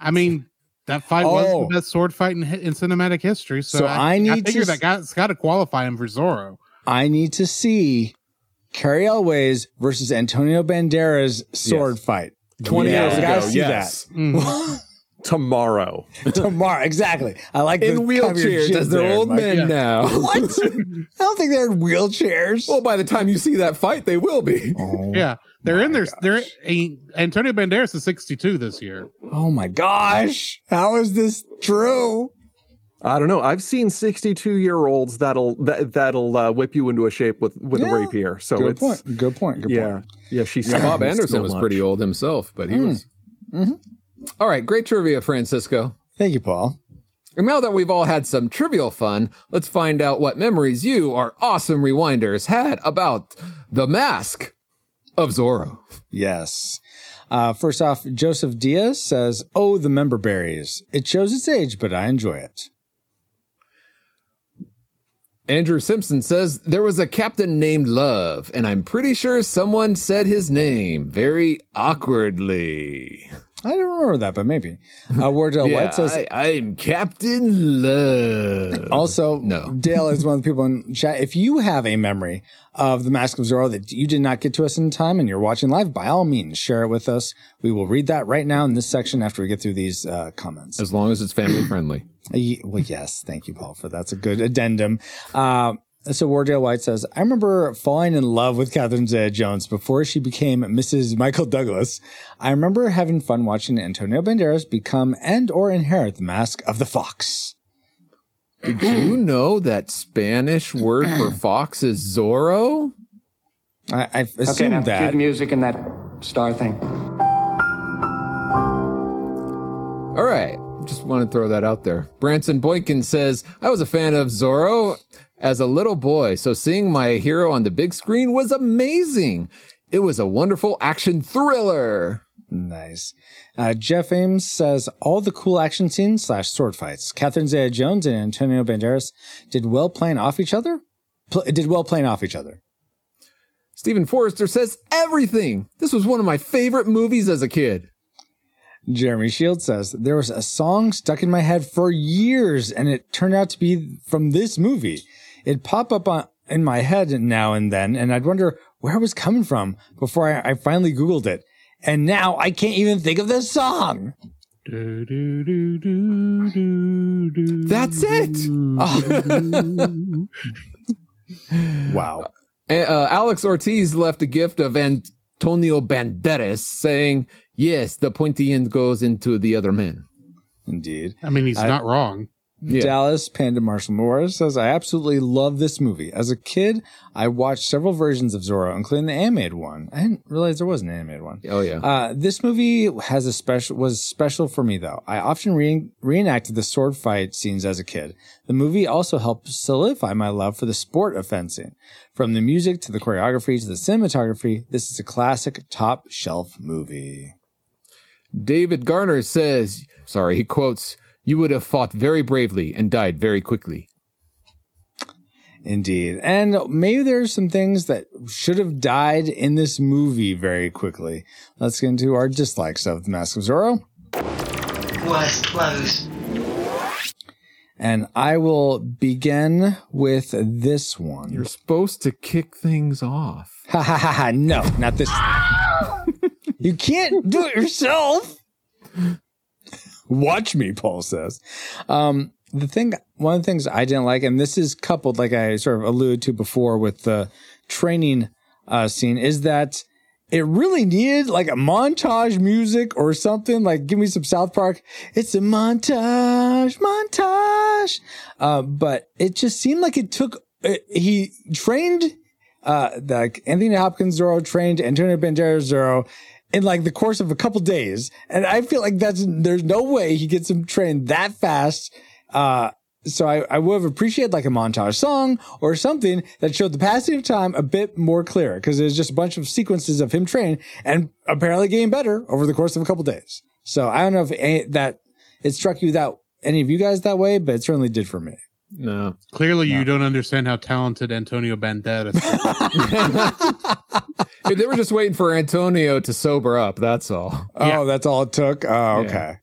I mean that fight Oh. was the best sword fight in, in cinematic history. So, So I, I need I figure to that s- got, it's got to qualify him for Zorro. I need to see Cary Elwes versus Antonio Banderas sword fight. Twenty Yeah, years I gotta ago, see yes. Tomorrow, tomorrow. Exactly. I like In the cover of your wheelchairs jib as they're there, old Mike. men now. What? I don't think they're in wheelchairs. Well, by the time you see that fight, they will be. oh, Yeah, they're in my there. They're a, Antonio Banderas is sixty two this year. oh my gosh. How is this true? I don't know. I've seen sixty-two-year-olds that'll that, that'll uh, whip you into a shape with with Yeah. a rapier. So Good it's point. Good point. Good yeah, point. yeah. She's Yeah, Bob still Anderson was pretty old himself, but he was. All right, great trivia, Francisco. Thank you, Paul. And now that we've all had some trivial fun, let's find out what memories you, our awesome rewinders, had about the mask of Zorro. Yes. Uh, first off, Joseph Diaz says, Oh, the member berries. It shows its age, but I enjoy it. Andrew Simpson says there was a captain named Love, and I'm pretty sure someone said his name very awkwardly. I don't remember that, but maybe. Uh, Wardell Yeah, White says, I, I'm Captain Love. Also, No. Dale is one of the people in chat. If you have a memory of the Mask of Zorro that you did not get to us in time and you're watching live, by all means, share it with us. We will read that right now in this section after we get through these uh, comments. As long as it's family friendly. Well, yes, thank you, Paul, for that's a good addendum. Uh, so Wardale White says, I remember falling in love with Catherine Zeta-Jones before she became Mrs. Michael Douglas. I remember having fun watching Antonio Banderas become and or inherit the mask of the fox. Did you hmm. know that Spanish word for fox is Zorro? I, I Okay, assumed now cue that. the music and that star thing. All right. Just want to throw that out there. Branson Boykin says, I was a fan of Zorro as a little boy, so seeing my hero on the big screen was amazing. It was a wonderful action thriller. Nice. Uh, Jeff Ames says all the cool action scenes slash sword fights. Catherine Zeta-Jones and Antonio Banderas did well playing off each other. Pl- did well playing off each other. Stephen Forrester says, everything. This was one of my favorite movies as a kid. Jeremy Shields says there was a song stuck in my head for years, and it turned out to be from this movie. It pop up on in my head now and then, and I'd wonder where it was coming from before I, I finally Googled it. And now I can't even think of the song. Do, do, do, do, do, do, That's it. Oh. wow. Uh, Alex Ortiz left a gift of Antonio Banderas saying, Yes, the pointy end goes into the other man. Indeed. I mean, he's I- not wrong. Yeah. Dallas Panda Marshall Morris says, I absolutely love this movie. As a kid, I watched several versions of Zorro, including the animated one. I didn't realize there was an animated one. Oh, yeah. Uh, this movie has a special was special for me though. I often re- reenacted the sword fight scenes as a kid. The movie also helped solidify my love for the sport of fencing. From the music to the choreography to the cinematography, this is a classic top shelf movie. David Garner says, sorry, he quotes, You would have fought very bravely and died very quickly. Indeed. And maybe there's some things that should have died in this movie very quickly. Let's get into our dislikes of The Mask of Zorro. Worst clothes. And I will begin with this one. You're supposed to kick things off. Ha ha ha ha. No, not this. you can't do it yourself. Watch me, Paul says. Um, the thing, one of the things I didn't like, and this is coupled, like I sort of alluded to before with the training uh, scene, is that it really needed like a montage music or something. Like, give me some South Park. It's a montage, montage. Uh, but it just seemed like it took, it, he trained uh, like Anthony Hopkins Zorro trained Antonio Banderas Zorro in like the course of a couple days. And I feel like that's, there's no way he gets him trained that fast. Uh, so I, I would have appreciated like a montage song or something that showed the passing of time a bit more clear because there's just a bunch of sequences of him training and apparently getting better over the course of a couple days. So I don't know if any, that it struck you that any of you guys that way, but it certainly did for me. No. Clearly, you don't understand how talented Antonio Banderas is. they were just waiting for Antonio to sober up. That's all. Oh, that's all it took. Oh, Yeah. okay.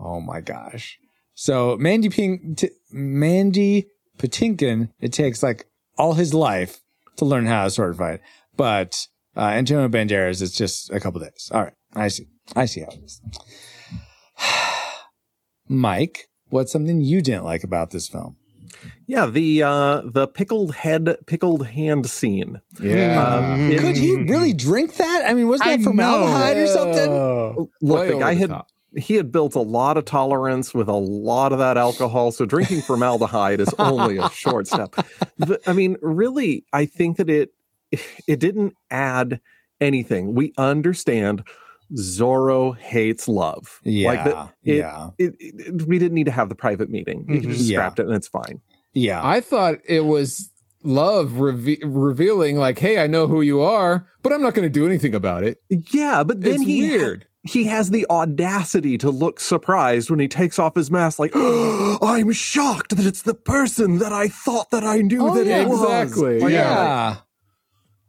Oh my gosh. So Mandy Pink, t- Mandy Patinkin, it takes like all his life to learn how to sword fight, but uh, Antonio Banderas, it's just a couple days. All right, I see. I see how it is. Mike, what's something you didn't like about this film? Yeah, the uh the pickled head, pickled hand scene. Yeah. Um, it- Could he really drink that? I mean, wasn't I that formaldehyde or something? Look, way the guy the had top. he had built a lot of tolerance with a lot of that alcohol, so drinking formaldehyde is only a short step. The- I mean, really, I think that it it didn't add anything. We understand Zorro hates love. Yeah, like the, it, yeah, It, it- we didn't need to have the private meeting. You could Mhm. just Yeah. scrapped it and it's fine. yeah. I thought it was love reve- revealing, like, hey, I know who you are, but I'm not going to do anything about it. Yeah, but then it's he weird. he has the audacity to look surprised when he takes off his mask like i'm shocked that it's the person that i thought that i knew Oh, that yeah. it was Exactly, Like, yeah. like,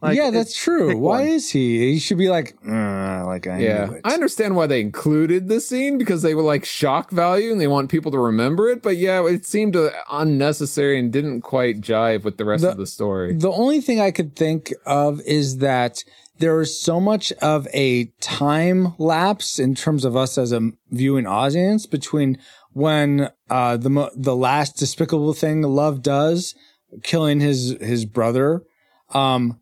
yeah, that's true. Why one. is he? He should be like, "Uh, like I yeah. knew it. I understand why they included the scene because they were like shock value and they want people to remember it. But yeah, it seemed uh, unnecessary and didn't quite jive with the rest The- of the story. The only thing I could think of is that there is so much of a time lapse in terms of us as a viewing audience between when uh, the mo- the last despicable thing Love does, killing his his brother, um,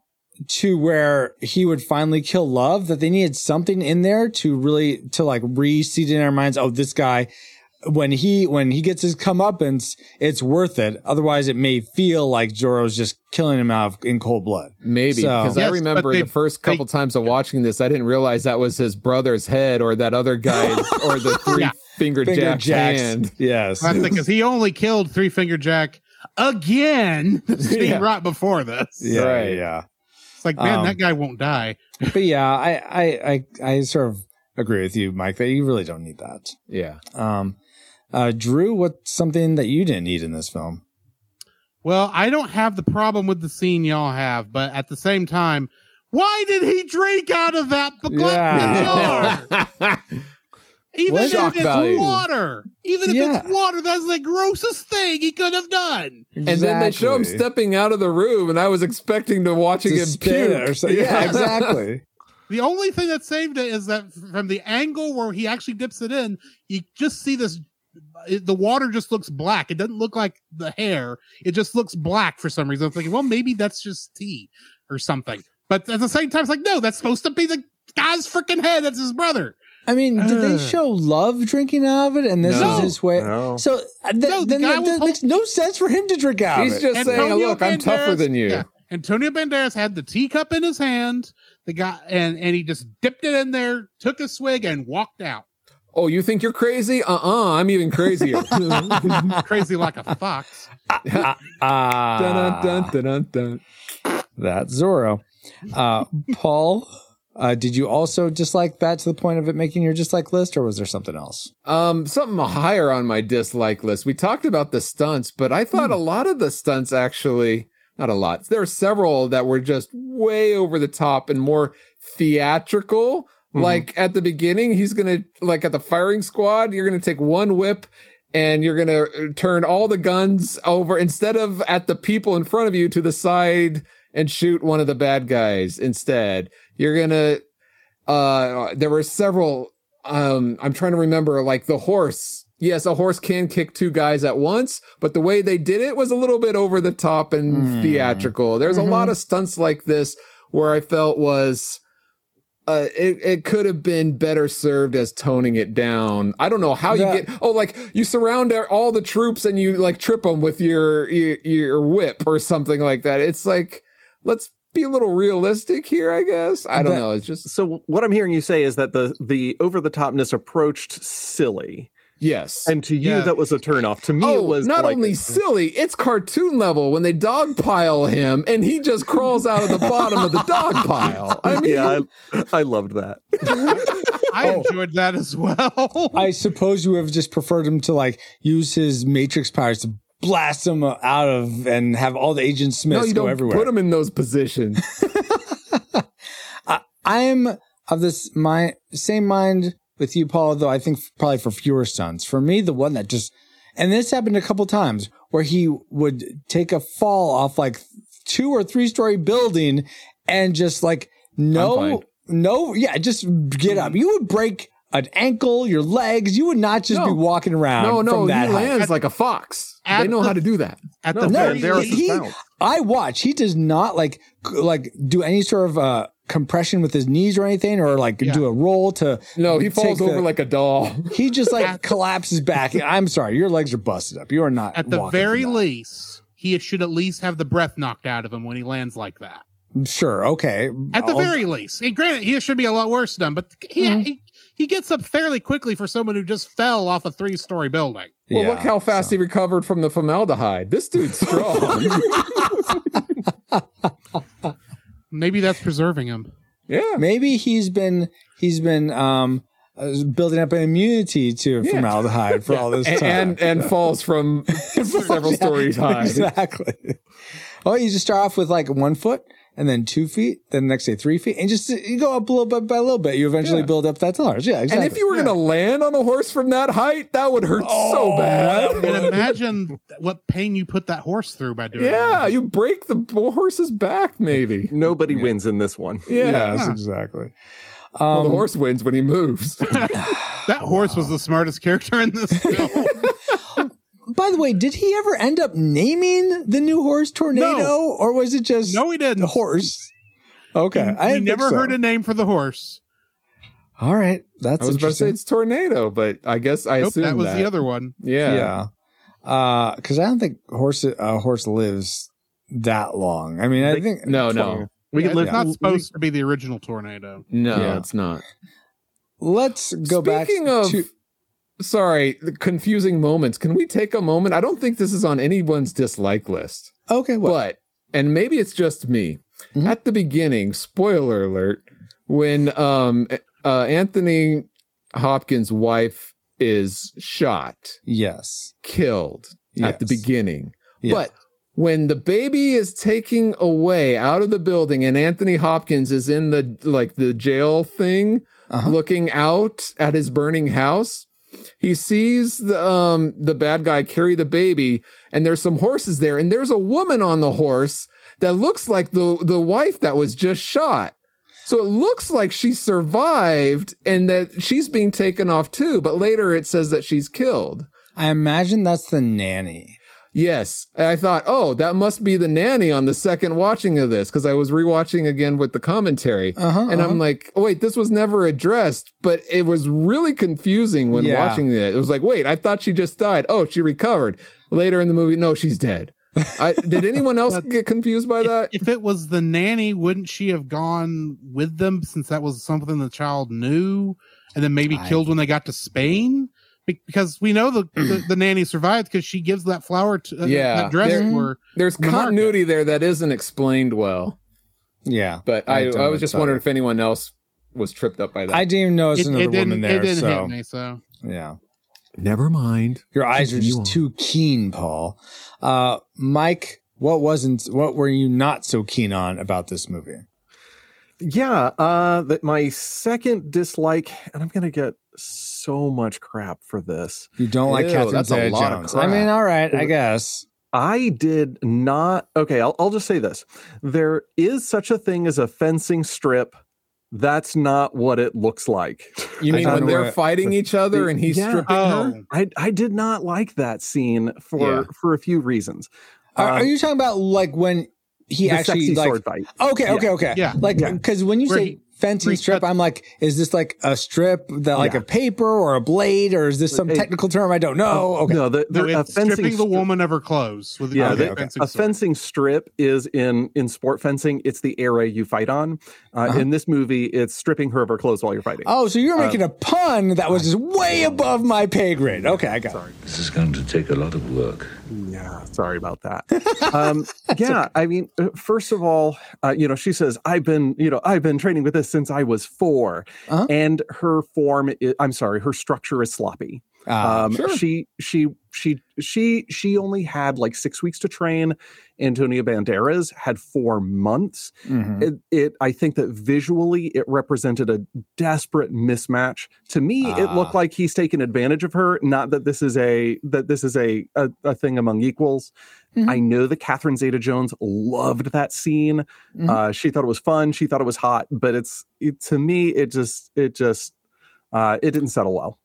to where he would finally kill Love. That they needed something in there to really to like reseed in our minds. Oh, this guy when he when he gets his comeuppance, it's worth it. Otherwise, it may feel like Zorro's just killing him out of, in cold blood. Maybe So- because I remember they- the first couple times of watching this, I didn't realize that was his brother's head or that other guy's or the three Yeah. finger, Finger jack's jacks. hand. Yes. Because he only killed Three Finger Jack again. The scene Yeah. right before this. yeah, Right. yeah. It's like, man, Um, that guy won't die. But yeah, I, I, I, I sort of agree with you, Mike, that you really don't need that. Yeah. Um, uh, Drew, what's something that you didn't need in this film? Well, I don't have the problem with the scene y'all have, but at the same time, why did he drink out of that Yeah. jar? Even if Shock it's value. water, even if Yeah. it's water, that's the grossest thing he could have done. And then they show him stepping out of the room, and I was expecting to watching To him spin it puke. or so- Yeah, exactly. The only thing that saved it is that from the angle where he actually dips it in, you just see this. It, the water just looks black. It doesn't look like the hair. It just looks black for some reason. I'm thinking, well, maybe that's just tea or something. But at the same time, it's like, no, that's supposed to be the guy's freaking head. That's his brother. I mean, did they show love drinking out of it, and this No. is his way? No. So uh, th- No, the then guy that, was that hol- makes no sense for him to drink out He's of it. just saying, Antonio "Look, I'm tougher Banderas- than you." yeah. Antonio Banderas had the teacup in his hand. The guy and and he just dipped it in there, took a swig, and walked out, Oh, you think you're crazy? Uh-uh, I'm even crazier. dun, crazy like a fox. Ah, dun, dun, dun, dun, dun. that's Zorro. Uh, Paul, uh, did you also dislike that to the point of it making your dislike list, or was there something else? Um, something higher on my dislike list. We talked about the stunts, but I thought a lot of the stunts actually, not a lot. There were several that were just way over the top and more theatrical. Like at the beginning, he's gonna like at the firing squad, you're gonna take one whip and you're gonna uh, turn all the guns over instead of at the people in front of you to the side and shoot one of the bad guys instead. You're gonna uh there were several um I'm trying to remember like the horse. Yes, a horse can kick two guys at once, but the way they did it was a little bit over the top and theatrical. There's a lot of stunts like this where I felt was uh, it, it could have been better served as toning it down. I don't know how you get, oh, like you surround all the troops and you like trip them with your, your, your whip or something like that. It's like, let's be a little realistic here, I guess. I don't That- know. It's just, So what I'm hearing you say is that the the over the topness approached silly, yes. and to you Yeah. that was a turnoff. To me, Oh, it was not like, only silly, it's cartoon level when they dog pile him and he just crawls out of the bottom of the dog pile. I mean, yeah, I, I loved that. I Oh. enjoyed that as well. I suppose you would have just preferred him to like use his matrix powers to blast him out of and have all the Agent no, Smiths you go don't everywhere. put him in those positions. I am of this my same mind with you, Paul, though I think probably for fewer stunts. For me, the one that just and this happened a couple times where he would take a fall off like two or three story building and just like no no yeah, just get up. You would break an ankle, your legs. You would not just be walking around. No, no, from that he height. lands like a fox. At They know the- how to do that. At No, the No, very Banderas least, he. I watch. He does not like like do any sort of uh compression with his knees or anything, or like Yeah. do a roll to. No, he take falls the- over like a doll. He just like collapses back. I'm sorry, your legs are busted up. You are not at the very least, he should at least have the breath knocked out of him when he lands like that. Sure, okay. At the I'll- very least, and granted, he should be a lot worse done, but he, Mm-hmm. he he gets up fairly quickly for someone who just fell off a three story building. Well, Yeah, look how fast so- he recovered from the formaldehyde. This dude's strong. Maybe that's preserving him. yeah. Maybe he's been he's been um uh, building up an immunity to Yeah. formaldehyde for all this And, time. and and falls from several stories high. Exactly. Oh, you just start off with like one foot and then two feet, then the next day three feet, and just you go up a little bit by a little bit. You eventually Yeah. build up that large. Yeah, exactly. And if you were gonna land on a horse from that height, that would hurt so bad. And imagine what pain you put that horse through by doing Yeah, that. you break the horse's back, maybe. Nobody wins in this one. Yeah. yes, exactly. Well, the Um, horse wins when he moves. That horse was the smartest character in this film. By the way, did he ever end up naming the new horse Tornado, No. or was it just no, he didn't. the horse? Okay, I I didn't never so. heard a name for the horse. All right, that's I was about to say it's tornado, but I guess I Nope, assumed that was the other one. Yeah. yeah, uh, because I don't think horse a horse lives that long. I mean, I think No, no, We Yeah, could live. it's not we- supposed to be the original tornado. no, Yeah. it's not. Let's go back Speaking of, to sorry, the confusing moments. Can we take a moment? I don't think this is on anyone's dislike list, okay. What? but and maybe it's just me. Mhm. At the beginning, spoiler alert, when um uh Anthony Hopkins' wife is shot, yes, killed at the beginning, but when the baby is taking away out of the building and Anthony Hopkins is in the like the jail thing, Uh-huh. looking out at his burning house. He sees the um the bad guy carry the baby, and there's some horses there, and there's a woman on the horse that looks like the the wife that was just shot. So it looks like she survived and that she's being taken off too, but later it says that she's killed. I imagine that's the nanny. Yes. I thought, oh, that must be the nanny on the second watching of this because I was rewatching again with the commentary. Uh-huh, and uh-huh. I'm like, oh, wait, this was never addressed, but it was really confusing when Yeah. watching it. It was like, wait, I thought she just died. Oh, she recovered. Later in the movie, no, she's dead. I, did anyone else get confused by that? If it was the nanny, wouldn't she have gone with them since that was something the child knew, and then maybe I- killed when they got to Spain? Be- Because we know the the, the nanny survived because she gives that flower to uh, Yeah, that dress there- to her. There's the market. continuity there that isn't explained well, Yeah. but I, don't I, was just what's wondering up. if anyone else was tripped up by that. I didn't even notice It, another it didn't. woman there. it didn't so hit me. So yeah. Never mind. Your eyes are just too keen, Paul. Uh, Mike, what wasn't, what were you not so keen on about this movie? Yeah, uh that my second dislike, and I'm gonna get so much crap for this. You don't like Ew, Catherine that's a Zeta lot of Jones. I mean, all right, I guess. I did not okay, I'll I'll just say this. There is such a thing as a fencing strip. That's not what it looks like. you mean when they're fighting each other and he's Yeah. stripping her? oh, I I did not like that scene for Yeah. for a few reasons. Are, Um, are you talking about like when he the actually sexy like? sword fight? Okay, okay, okay. Yeah. Like, Yeah. because when you Where say he- fencing where he strip, I'm like, is this like a strip that like Yeah. a paper or a blade, or is this some It- technical term I don't know? Okay. No, the, the no, a it's fencing stripping the woman of her clothes with Yeah, with the- a fencing a fencing strip is in in sport fencing. It's the area you fight on. Uh, Uh-huh. In this movie, it's stripping her of her clothes while you're fighting. Oh, so you're Uh, making a pun that was just way above my pay grade. Okay, I got it. This is going to take a lot of work. Yeah, sorry about that. um, yeah, I mean, uh, first of all, uh, you know, she says, "I've been, you know, I've been training with this since I was 4 Uh-huh. and her form, i I'm sorry, her structure is sloppy. Ah, um, sure. She, she, she, she, she only had like six weeks to train. Antonia Banderas had four months. Mhm. It, it, I think that visually it represented a desperate mismatch. To me, it Ah. looked like he's taken advantage of her. Not that this is a that this is a a, a thing among equals. Mhm. I know that Catherine Zeta-Jones loved that scene. Mhm. Uh, she thought it was fun. She thought it was hot. But it's it, to me, it just it just uh, it didn't settle well.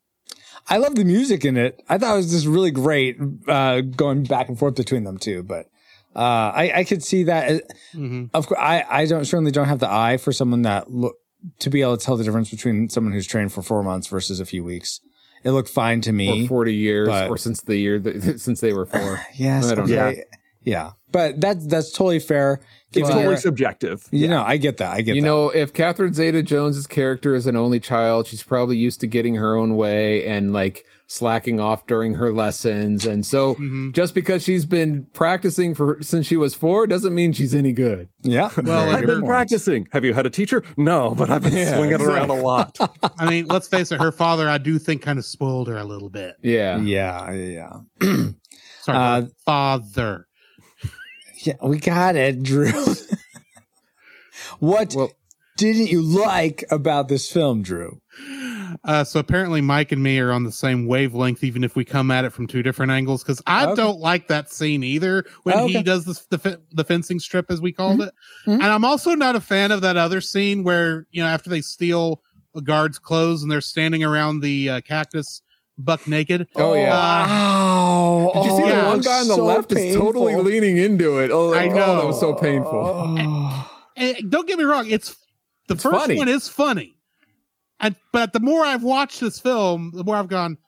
I love the music in it. I thought it was just really great, uh, going back and forth between them too. But uh, I, I could see that. Mhm. Of course, I, I don't certainly don't have the eye for someone that look to be able to tell the difference between someone who's trained for four months versus a few weeks. It looked fine to Or me. 40 years, but- or since the year that, since they were four. yes, I don't okay. know. Yeah, but that's that's totally fair. It's But- totally subjective. You know, I get that. I get that. you that. know, if Catherine Zeta Jones's character is an only child, she's probably used to getting her own way and like slacking off during her lessons. And so Mhm. just because she's been practicing for since she was four doesn't mean she's any good. yeah. Well, I've been practicing. Have you had a teacher? No, but I've been Yeah, swinging it around a lot. I mean, let's face it, her father, I do think, kind of spoiled her a little bit. Yeah. Yeah, yeah, Sorry, Uh, father. Yeah. We got it, Drew. what Well- didn't you like about this film, Drew? Uh, so apparently, Mike and me are on the same wavelength, even if we come at it from two different angles. Because I Okay. don't like that scene either when Okay. he does the the, the fencing strip, as we called it. Mhm. And I'm also not a fan of that other scene where you know after they steal a guard's clothes and they're standing around the uh, cactus, buck naked. Oh, yeah. Uh, Wow. Did you see Oh, the one guy on the so left is totally leaning into it? Oh, I oh, know. that was so painful. Oh. and don't get me wrong, it's the It's first funny. one is funny. And but the more I've watched this film, the more I've gone,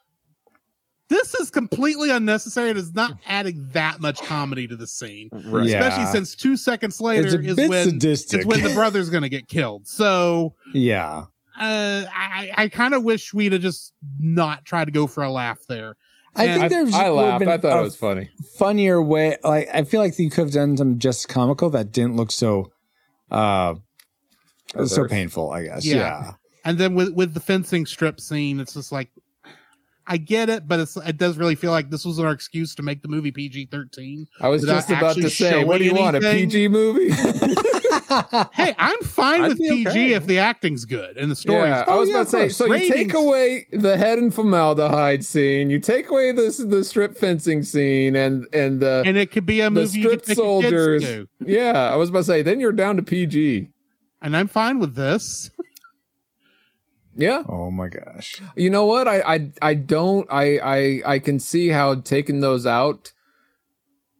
this is completely unnecessary. It is not adding that much comedy to the scene. Right. Yeah. Especially since two seconds later It's is bit when sadistic. is when the brother's gonna get killed. So yeah. Uh I, I kind of wish we'd have just not tried to go for a laugh there. I And think there's I would have laughed. been I thought it was funny. funnier way. Like I feel like you could have done some just comical that didn't look so uh so painful, I guess. Yeah. Yeah. And then with with the fencing strip scene, it's just like I get it, but it's, it does really feel like this was our excuse to make the movie PG thirteen. I was just about to say, what do you showing want? A? PG movie? Hey, I'm fine I'd with PG okay. if the acting's good and the story. Yeah, I was yeah, about to oh, say. course. So you take away the head and formaldehyde scene, you take away this the strip fencing scene, and and the and it could be a the movie you strip could take your kids soldiers. Yeah, I was about to say. Then you're down to PG. and I'm fine with this. Yeah, Oh my gosh. you know what? I I I don't. I I I can see how taking those out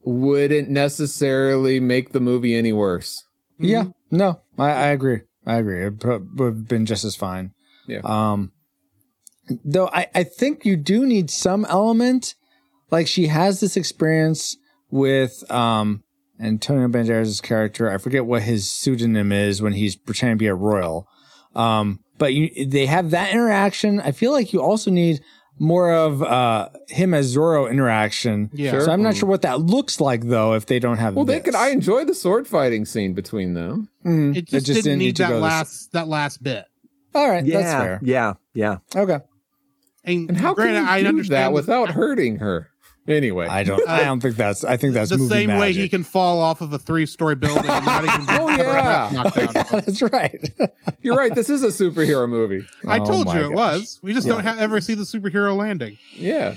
wouldn't necessarily make the movie any worse. Yeah. No, I, I agree. I agree. It pro- would have been just as fine. Yeah. Um, though I, I think you do need some element, like she has this experience with um Antonio Banderas' character. I forget what his pseudonym is when he's pretending to be a royal. Um, but you they have that interaction. I feel like you also need more of uh him as Zorro interaction. Yeah. Sure. So I'm not sure what that looks like though if they don't have. Well, they could. I enjoy the sword fighting scene between them. Mhm. It just, didn't, need, to that go this- last that last bit. All right, Yeah, that's fair. yeah, yeah. Okay. And, And how granted, can you I do understand that without hurting her? Anyway, I don't. I don't think that's. I think that's the movie same way he can fall off of a three story building and not even Oh, yeah. knocked out. that's right. you're right. This is a superhero movie. I Oh told my you it gosh. was. We just don't ha- ever see the superhero landing Yeah.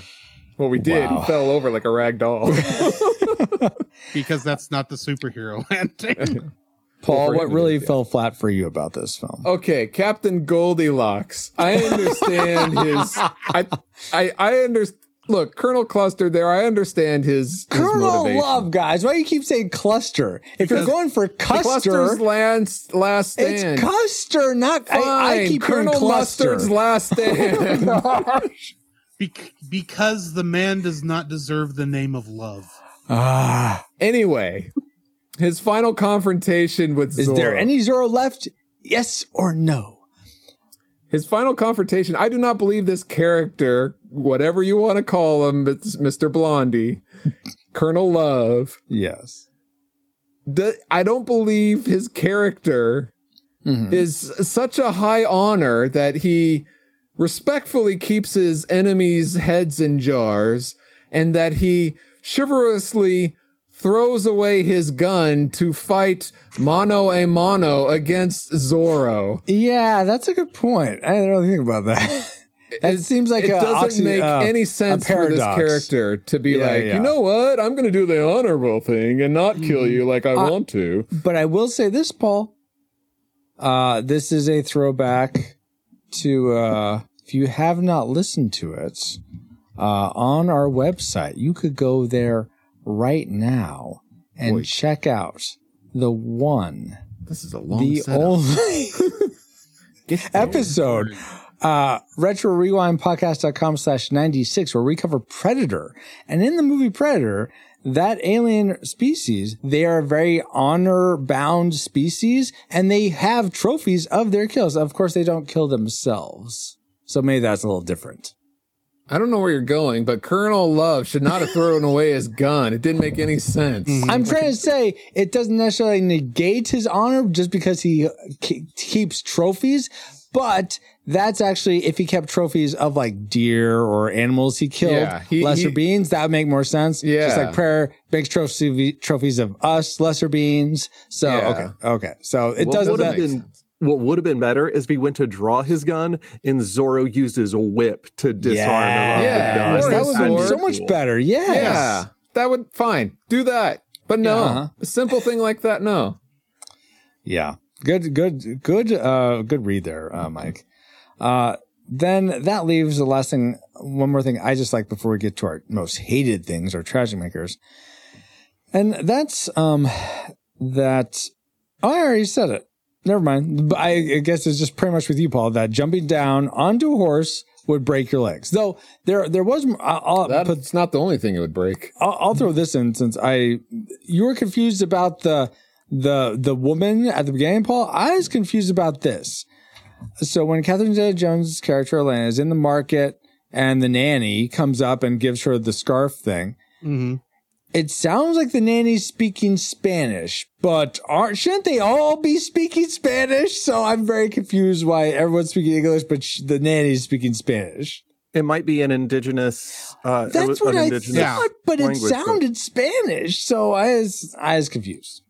Well, we did. Wow. He fell over like a rag doll. because that's not the superhero landing. Paul, what really yeah. fell flat for you about this film? okay, Captain Goldilocks. I understand his. I I I understand. Look, Colonel Cluster. There, I understand his, his Colonel motivation. Love, guys. Why do you keep saying cluster? If you're going for The Cluster's Custer, last last stand. it's Custer, not. I, I keep Colonel hearing cluster. Mustard's last stand. Bec- because the man does not deserve the name of love. Ah, anyway, his final confrontation with is there any Zorro left? Yes or no? His final confrontation. I do not believe this character, whatever you want to call him, it's Mr. Blondie, Colonel Love. Yes. the- I don't believe his character Mhm. is such a high honor that he respectfully keeps his enemies' heads in jars and that he chivalrously throws away his gun to fight mano a mano against Zorro. Yeah, that's a good point. I didn't really think about that. It seems like it doesn't oxy- make uh, any sense for this character to be Yeah, like, yeah. you know what? I'm going to do the honorable thing and not kill you like I Uh, want to. But I will say this, Paul. Uh, this is a throwback to, uh, if you have not listened to it, uh, on our website, you could go there right now and check out the one, This is a long the setup. only episode, uh, retro rewind podcast.com slash 96, where we cover Predator. And in the movie Predator, that alien species, they are a very honor bound species and they have trophies of their kills. Of course, they don't kill themselves. So maybe that's a little different. I don't know where you're going, but Colonel Love should not have thrown away his gun. It didn't make any sense. Mm-hmm. I'm trying to say it doesn't necessarily negate his honor just because he ke- keeps trophies, but that's actually if he kept trophies of like deer or animals he killed, Yeah, he- lesser he- beings, that would make more sense. just Yeah. like prayer makes trophy, trophies of us, lesser beings. So Yeah. okay, okay, so it What doesn't. would have that- been what would have been better is if he went to draw his gun and Zorro used his whip to disarm him. of the Yeah, gun. that his would be sword. so much better. Yes. Yeah, that would fine. Do that, but no, Uh-huh. a simple thing like that. No. Yeah. Good, good, good, uh, good read there, uh, Mike. Uh, then that leaves the last thing, one more thing I just like before we get to our most hated things, our tragic makers. And that's, um, that, oh, I already said it. Never mind. But I, I guess it's just pretty much with you, Paul, that jumping down onto a horse would break your legs. Though there, there was, I'll, I'll put That's not the only thing it would break. I'll, I'll throw this in since I you were confused about the the the woman at the beginning, Paul. I was confused about this. So when Catherine Zeta-Jones' character Elena is in the market and the nanny comes up and gives her the scarf thing, Mm-hmm. It sounds like the nanny's speaking Spanish, but aren't shouldn't they all be speaking Spanish? So I'm very confused why everyone's speaking English, but sh- the nanny's speaking Spanish. It might be an indigenous. Uh, That's what I thought, but it language, sounded Spanish, so I was I was confused.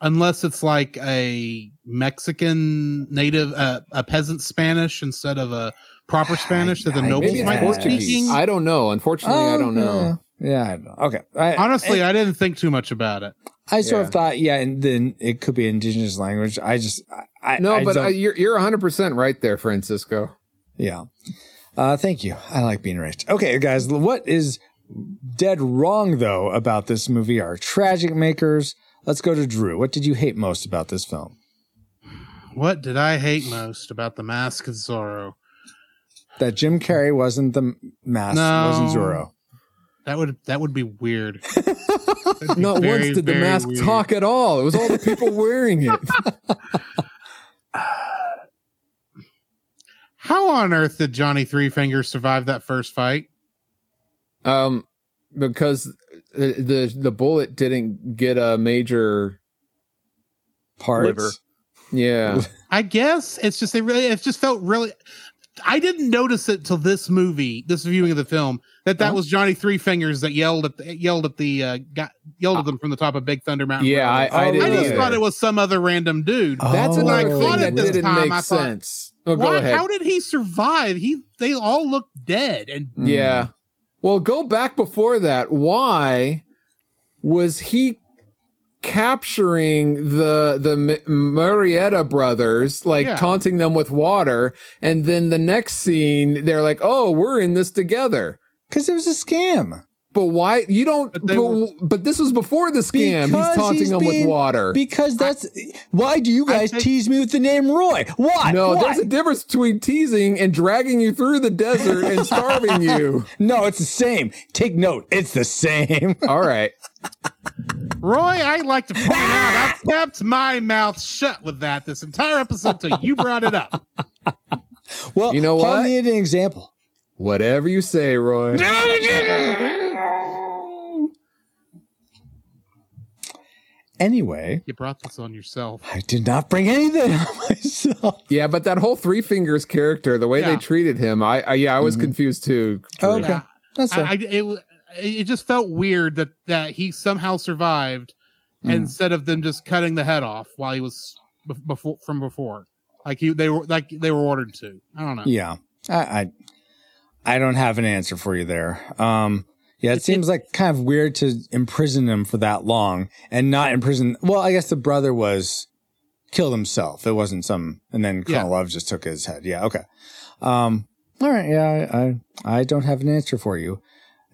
Unless it's like a Mexican native, uh, a peasant Spanish instead of a proper Spanish that the I- nobles might be speaking. I don't know. Unfortunately, I don't know. Yeah, yeah I don't know. Okay. I, Honestly, I, I didn't think too much about it. I sort Yeah. of thought, yeah, and then it could be indigenous language. I just, I, No, I but don't- uh, you're you're 100 percent right there, Francisco. yeah. Uh, thank you. I like being right. Okay, guys, what is dead wrong though about this movie are tragic makers. Let's go to Drew. What did you hate most about this film? What did I hate most about the Mask of Zorro? That Jim Carrey wasn't the mask, No. wasn't Zorro. That would that would be weird. Be Not very, once did the mask weird. talk at all. It was all the people wearing it. How on earth did Johnny Three Fingers survive that first fight? Um, because the the, the bullet didn't get a major. Parts. Liver. Yeah, I guess it's just they really it just felt really I didn't notice it till this movie, this viewing of the film, that that Oh. was Johnny Three Fingers that yelled at the, yelled at the uh, got yelled at them from the top of Big Thunder Mountain. yeah. I, Road. I Oh, didn't. I just really? thought it was some other random dude. That's Oh. I thing thought that at this didn't time, make I thought, sense. Oh, go Why- ahead. How did he survive? He they all look dead and Yeah. Well, go back before that. Why was he capturing the the Murrieta brothers, like Yeah. taunting them with water, and then the next scene they're like, "Oh, we're in this together." Because it was a scam. But why you don't? But But, were- but this was before the scam. He's taunting he's them being- with water. Because that's why do you guys think- tease me with the name Roy? Why? no, Why? there's a difference between teasing and dragging you through the desert and starving you. no, it's the same. Take note, it's the same. All right. Roy, I'd like to point out I've kept my mouth shut with that this entire episode till you brought it up. well, You know what? what? needed an example. Whatever you say, Roy. Anyway, You brought this on yourself. I did not bring anything on myself. Yeah, but that whole Three Fingers character, the way Yeah. they treated him, I, I yeah, I was confused too. Drew. Okay, Yeah. that's I, fair. I, it, it just felt weird that, that he somehow survived instead of them just cutting the head off while he was before from before. Like he, they were like they were ordered to. I don't know. yeah, I, I, I don't have an answer for you there. Um, yeah, it seems like kind of weird to imprison him for that long and not imprison. Well, I guess the brother was killed himself. It wasn't some, and then Colonel Yeah. Love just took his head. Yeah, okay. Um, all right. Yeah, I, I, I don't have an answer for you,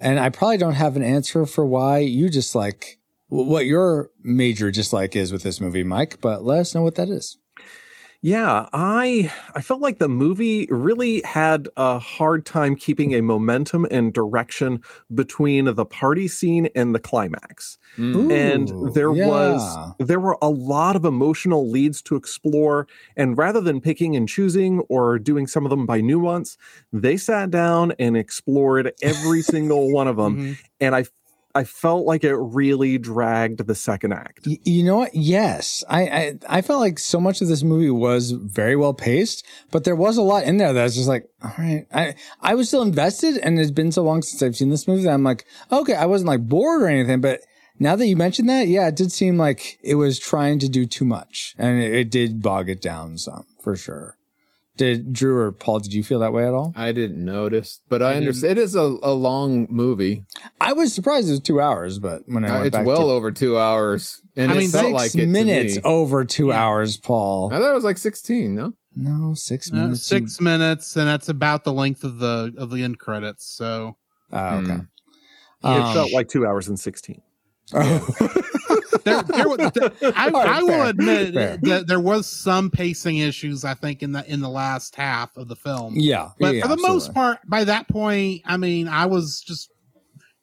and I probably don't have an answer for why you dislike wh- what your major dislike is with this movie, Mike. But let us know what that is. Yeah, I I felt like the movie really had a hard time keeping a momentum and direction between the party scene and the climax. Mm. and there yeah. was there were a lot of emotional leads to explore and rather than picking and choosing or doing some of them by nuance, they sat down and explored every single one of them Mhm. and I I felt like it really dragged the second act. Y- You know what? Yes, I, I I felt like so much of this movie was very well paced, but there was a lot in there that I was just like, all right. I I was still invested, and it's been so long since I've seen this movie that I'm like, okay, I wasn't like bored or anything, but now that you mentioned that, yeah, it did seem like it was trying to do too much, and it, it did bog it down some for sure. Did Drew or Paul? Did you feel that way at all? I didn't notice, but I, I understand. It is a, a long movie. I was surprised it was two hours, but when I Uh, went it's back well to over two hours, and I it mean, felt six like it to minutes me. over two Yeah. hours, Paul. I thought it was like sixteen. No, No, six Uh, minutes. six minutes, and that's about the length of the of the end credits. So Oh, okay. Mm. it Um, felt like 2 hours and 16. Oh. there, there, was- I, I will admit that there was some pacing issues. I think in the in the last half of the film. yeah, But yeah, for the most part, by that point, I mean, I was just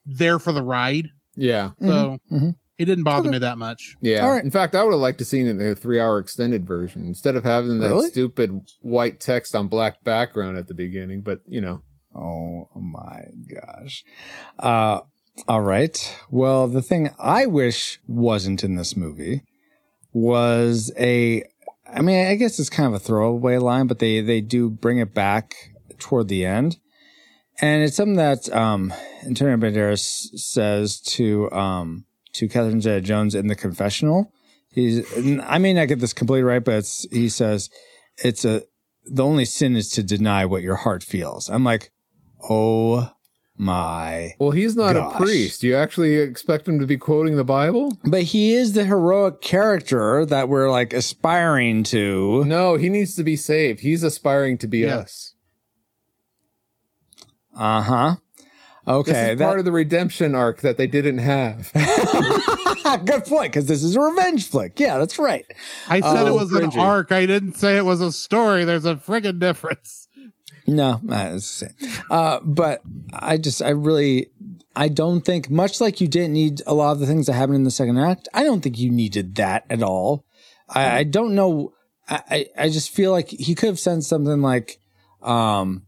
there for the ride, yeah, so mhm. it didn't bother Okay. me that much. yeah. All right. In fact, I would have liked to seen it in a three-hour extended version instead of having that Really? stupid white text on black background at the beginning. But you know, Oh my gosh. Uh, all right. Well, the thing I wish wasn't in this movie was a, I mean, I guess it's kind of a throwaway line, but they, they do bring it back toward the end. and it's something that um, Antonio Banderas says to um, to Catherine Zeta-Jones in the confessional. He's, I may not get this completely right, but he says it's a the only sin is to deny what your heart feels. I'm like, oh my Well, he's not Gosh. a priest. Do you actually expect him to be quoting the Bible? But he is the heroic character that we're like aspiring to. No, he needs to be saved. He's aspiring to be Yeah. us. Uh huh. Okay, This is that- part of the redemption arc that they didn't have. good point because this is a revenge flick. Yeah, that's right. I said Oh, it was an cringy. arc. I didn't say it was a story. There's a friggin' difference. No, uh, it's the same. Uh, but I just, I really, I don't think much like you didn't need a lot of the things that happened in the second act. I don't think you needed that at all. I, I don't know. I, I just feel like he could have said something like, um,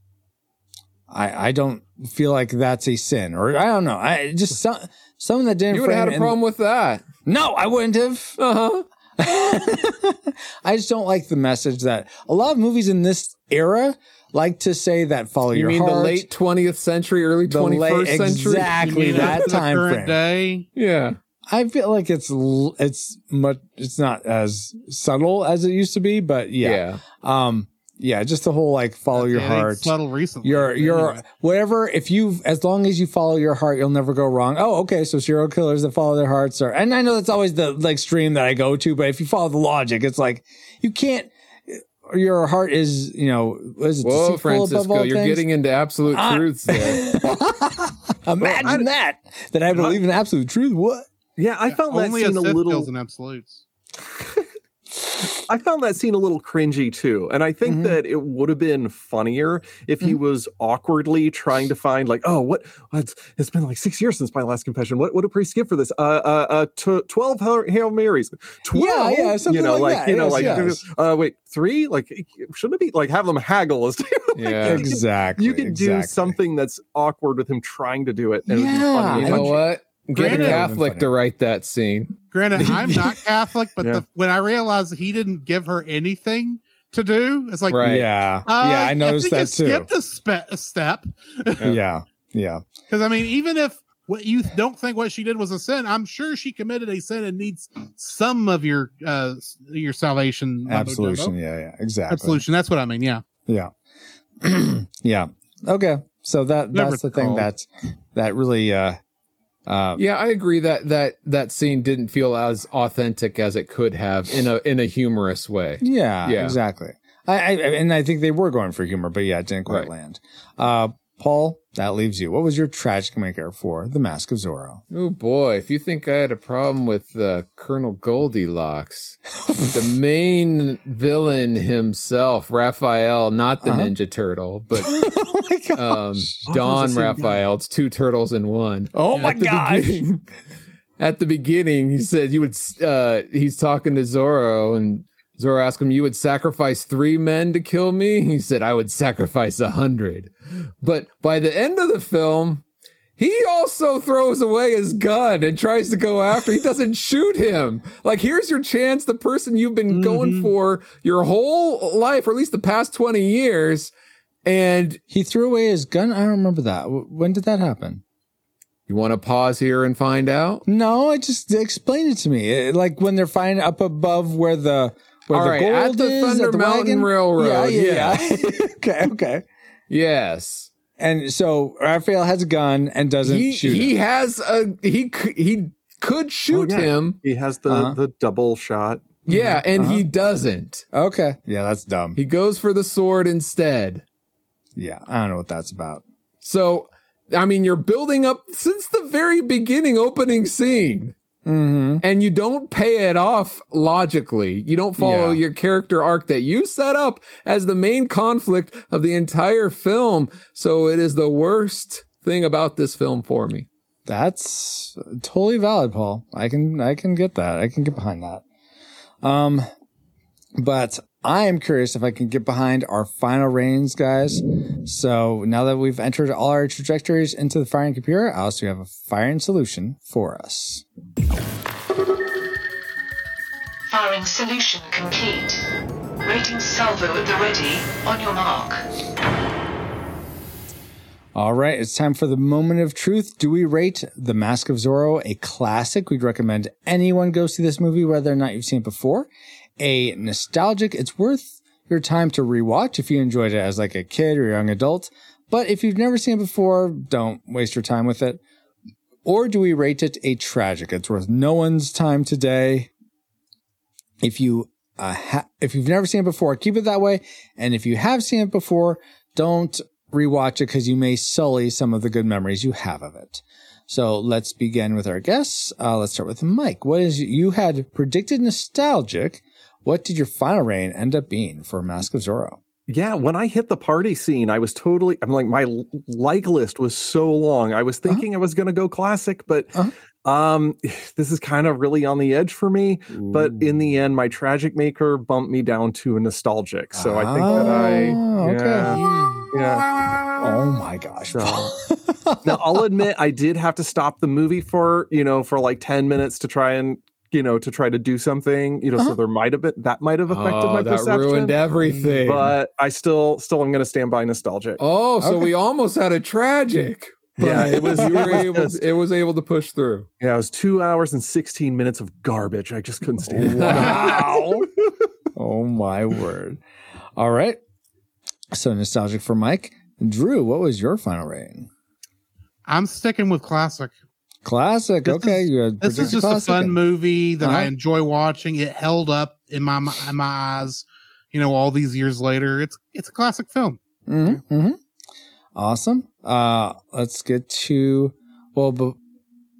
I, I don't feel like that's a sin, or I don't know. I just some, something that didn't. You would have had a problem with that. No, I wouldn't have. Uh huh. I just don't like the message that a lot of movies in this era like to say that follow You your mean heart. the late 20th century, early the 21st late- century? exactly You mean that the time current frame. day. Yeah. I feel like it's it's much it's not as subtle as it used to be, but yeah, Yeah. um, yeah, just the whole like follow your It ain't heart. Subtle recently. Your but your anyway. whatever. If you as long as you follow your heart, you'll never go wrong. Oh, okay. So serial killers that follow their hearts are, and I know that's always the like stream that I go to, but if you follow the logic, it's like you can't. Your heart is, you know, what is it? Whoa, deceitful above Francisco, all you're things? getting into absolute Ah. truths there. Imagine that. That I believe in absolute truth. What? Yeah, I found that Only a scene a Sith little. kills in absolutes. I found that scene a little cringy too, and I think Mhm. that it would have been funnier if he was awkwardly trying to find like, oh, what? It's, it's been like six years since my last confession. What? What a priest give for this? Uh, uh, uh, tw- twelve Hail Hail Marys. Twelve? yeah, something you know, like like, that. you know, Yes, like, yes. uh, wait, three? Like, shouldn't it be like have them haggle? as to- Yeah. Exactly. you could do something that's awkward with him trying to do it. And it would be Yeah, funny. You know what? Get a Catholic to write that scene. Granted, I'm not Catholic, but Yeah. the, when I realized he didn't give her anything to do, it's like, Right. Yeah, uh, yeah, I noticed think that too. Skipped a, spe- a step Yeah, yeah. because I mean, even if what you don't think what she did was a sin, I'm sure she committed a sin and needs some of your uh your salvation. Absolution. Yeah, yeah. Exactly. Absolution. That's what I mean. Yeah. Yeah. yeah. Okay. So that Whatever that's the it's thing called. that that really uh uh Yeah, I agree that that that scene didn't feel as authentic as it could have in a in a humorous way. yeah, Yeah. exactly. I, I and I think they were going for humor, but yeah, it didn't quite Right. land. Uh Paul, that leaves you. What was your tragic maker for The Mask of Zorro? Oh boy, if you think I had a problem with uh, Colonel Goldilocks, the main villain himself, Rafael, not the Uh-huh. Ninja Turtle, but oh my god. um, Oh, Don the same guy. Rafael. It's two turtles in one. oh my At the gosh. beginning- At the beginning, he said you would. Uh, he's talking to Zorro, and Zorro asked him, "You would sacrifice three men to kill me?" He said, "I would sacrifice a hundred. But by the end of the film, he also throws away his gun and tries to go after. He doesn't shoot him. Like, here's your chance. The person you've been going mm-hmm. for your whole life, or at least the past twenty years, and He threw away his gun. I don't remember that. When did that happen? you want to pause here and find out. No, I just explain it to me. It- like when they're fine up above where the where All the right, gold at the is, Thunder at the Mountain wagon? Railroad, Yeah, yeah, yes. yeah. okay, okay. Yes. And so Rafael has a gun and doesn't he shoot. he him. has a he he could shoot yeah. him He has the Uh-huh. the double shot. yeah and Uh-huh. he doesn't Okay, yeah, that's dumb. he goes for the sword instead yeah, I don't know what that's about. so i mean you're building up since the very beginning opening scene Mm-hmm. and you don't pay it off logically you don't follow Yeah. your character arc that you set up as the main conflict of the entire film so it is the worst thing about this film for me That's totally valid, Paul. I can I can get that. I can get behind that. Um, but I am curious if I can get behind our final reigns, guys. So now that we've entered all our trajectories into the firing computer, I also have a firing solution for us. Firing solution complete. Rating salvo at the ready. On your mark. All right, it's time for the moment of truth. Do we rate The Mask of Zorro a classic? We'd recommend anyone go see this movie, whether or not you've seen it before. A nostalgic, it's worth your time to rewatch if you enjoyed it as like a kid or young adult. But if you've never seen it before, don't waste your time with it. Or do we rate it a tragic? It's worth no one's time today. If you uh, ha- if you've never seen it before, keep it that way. And if you have seen it before, don't rewatch it because you may sully some of the good memories you have of it. So let's begin with our guests. Uh, let's start with Mike. What is you had predicted nostalgic? What did your final reign end up being for Mask of Zorro? Yeah, when I hit the party scene, I was totally. I'm like my like list was so long. I was thinking I was going to go classic, but Uh-huh. um, this is kind of really on the edge for me. But in the end, my tragic maker bumped me down to a nostalgic. So I think that I. Oh, okay. Yeah, yeah. Oh my gosh. So now I'll admit I did have to stop the movie for you know for like ten minutes to try and you know to try to do something you know so uh-huh. there might have been that might have affected Oh, my that perception. ruined everything. But I still still am going to stand by nostalgic. oh, so we almost had a tragic. Yeah, it was- You it were was able. just- It was able to push through. Yeah, it was two hours and 16 minutes of garbage. I just couldn't stand it. Oh, wow. oh my word. All right. So nostalgic for Mike. Drew, what was your final rating? I'm sticking with classic. Classic. This okay. is- This is predicted just a fun movie that I Uh-huh. enjoy watching. It held up in my in my eyes, you know, all these years later. It's it's a classic film. Mm-hmm. mm-hmm. Awesome. Uh, let's get to well, but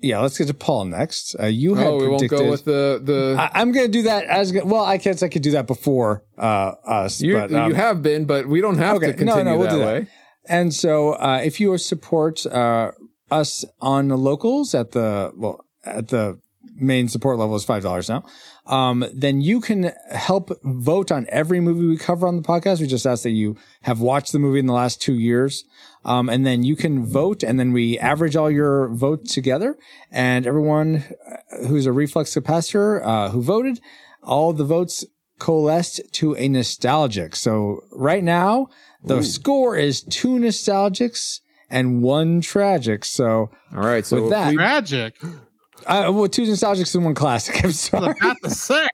yeah, let's get to Paul next. Uh, you had Oh, we won't go with the the. I, I'm going to do that as well. I guess I could do that before uh, us. you but, um, you have been, but we don't have okay, to no, continue no, we'll that do that. way. And so, uh, if you support uh, us on the locals at the well at the main support level is five dollars now, um, then you can help vote on every movie we cover on the podcast. We just ask that you have watched the movie in the last two years, um, and then you can vote, and then we average all your votes together, and everyone who's a reflux capacitor uh, who voted, all the votes coalesced to a nostalgic. So right now, the score is two nostalgics and one tragic. So All right, so with that, Tragic. uh, well, two nostalgics and one classic. I'm I sorry. was about to say.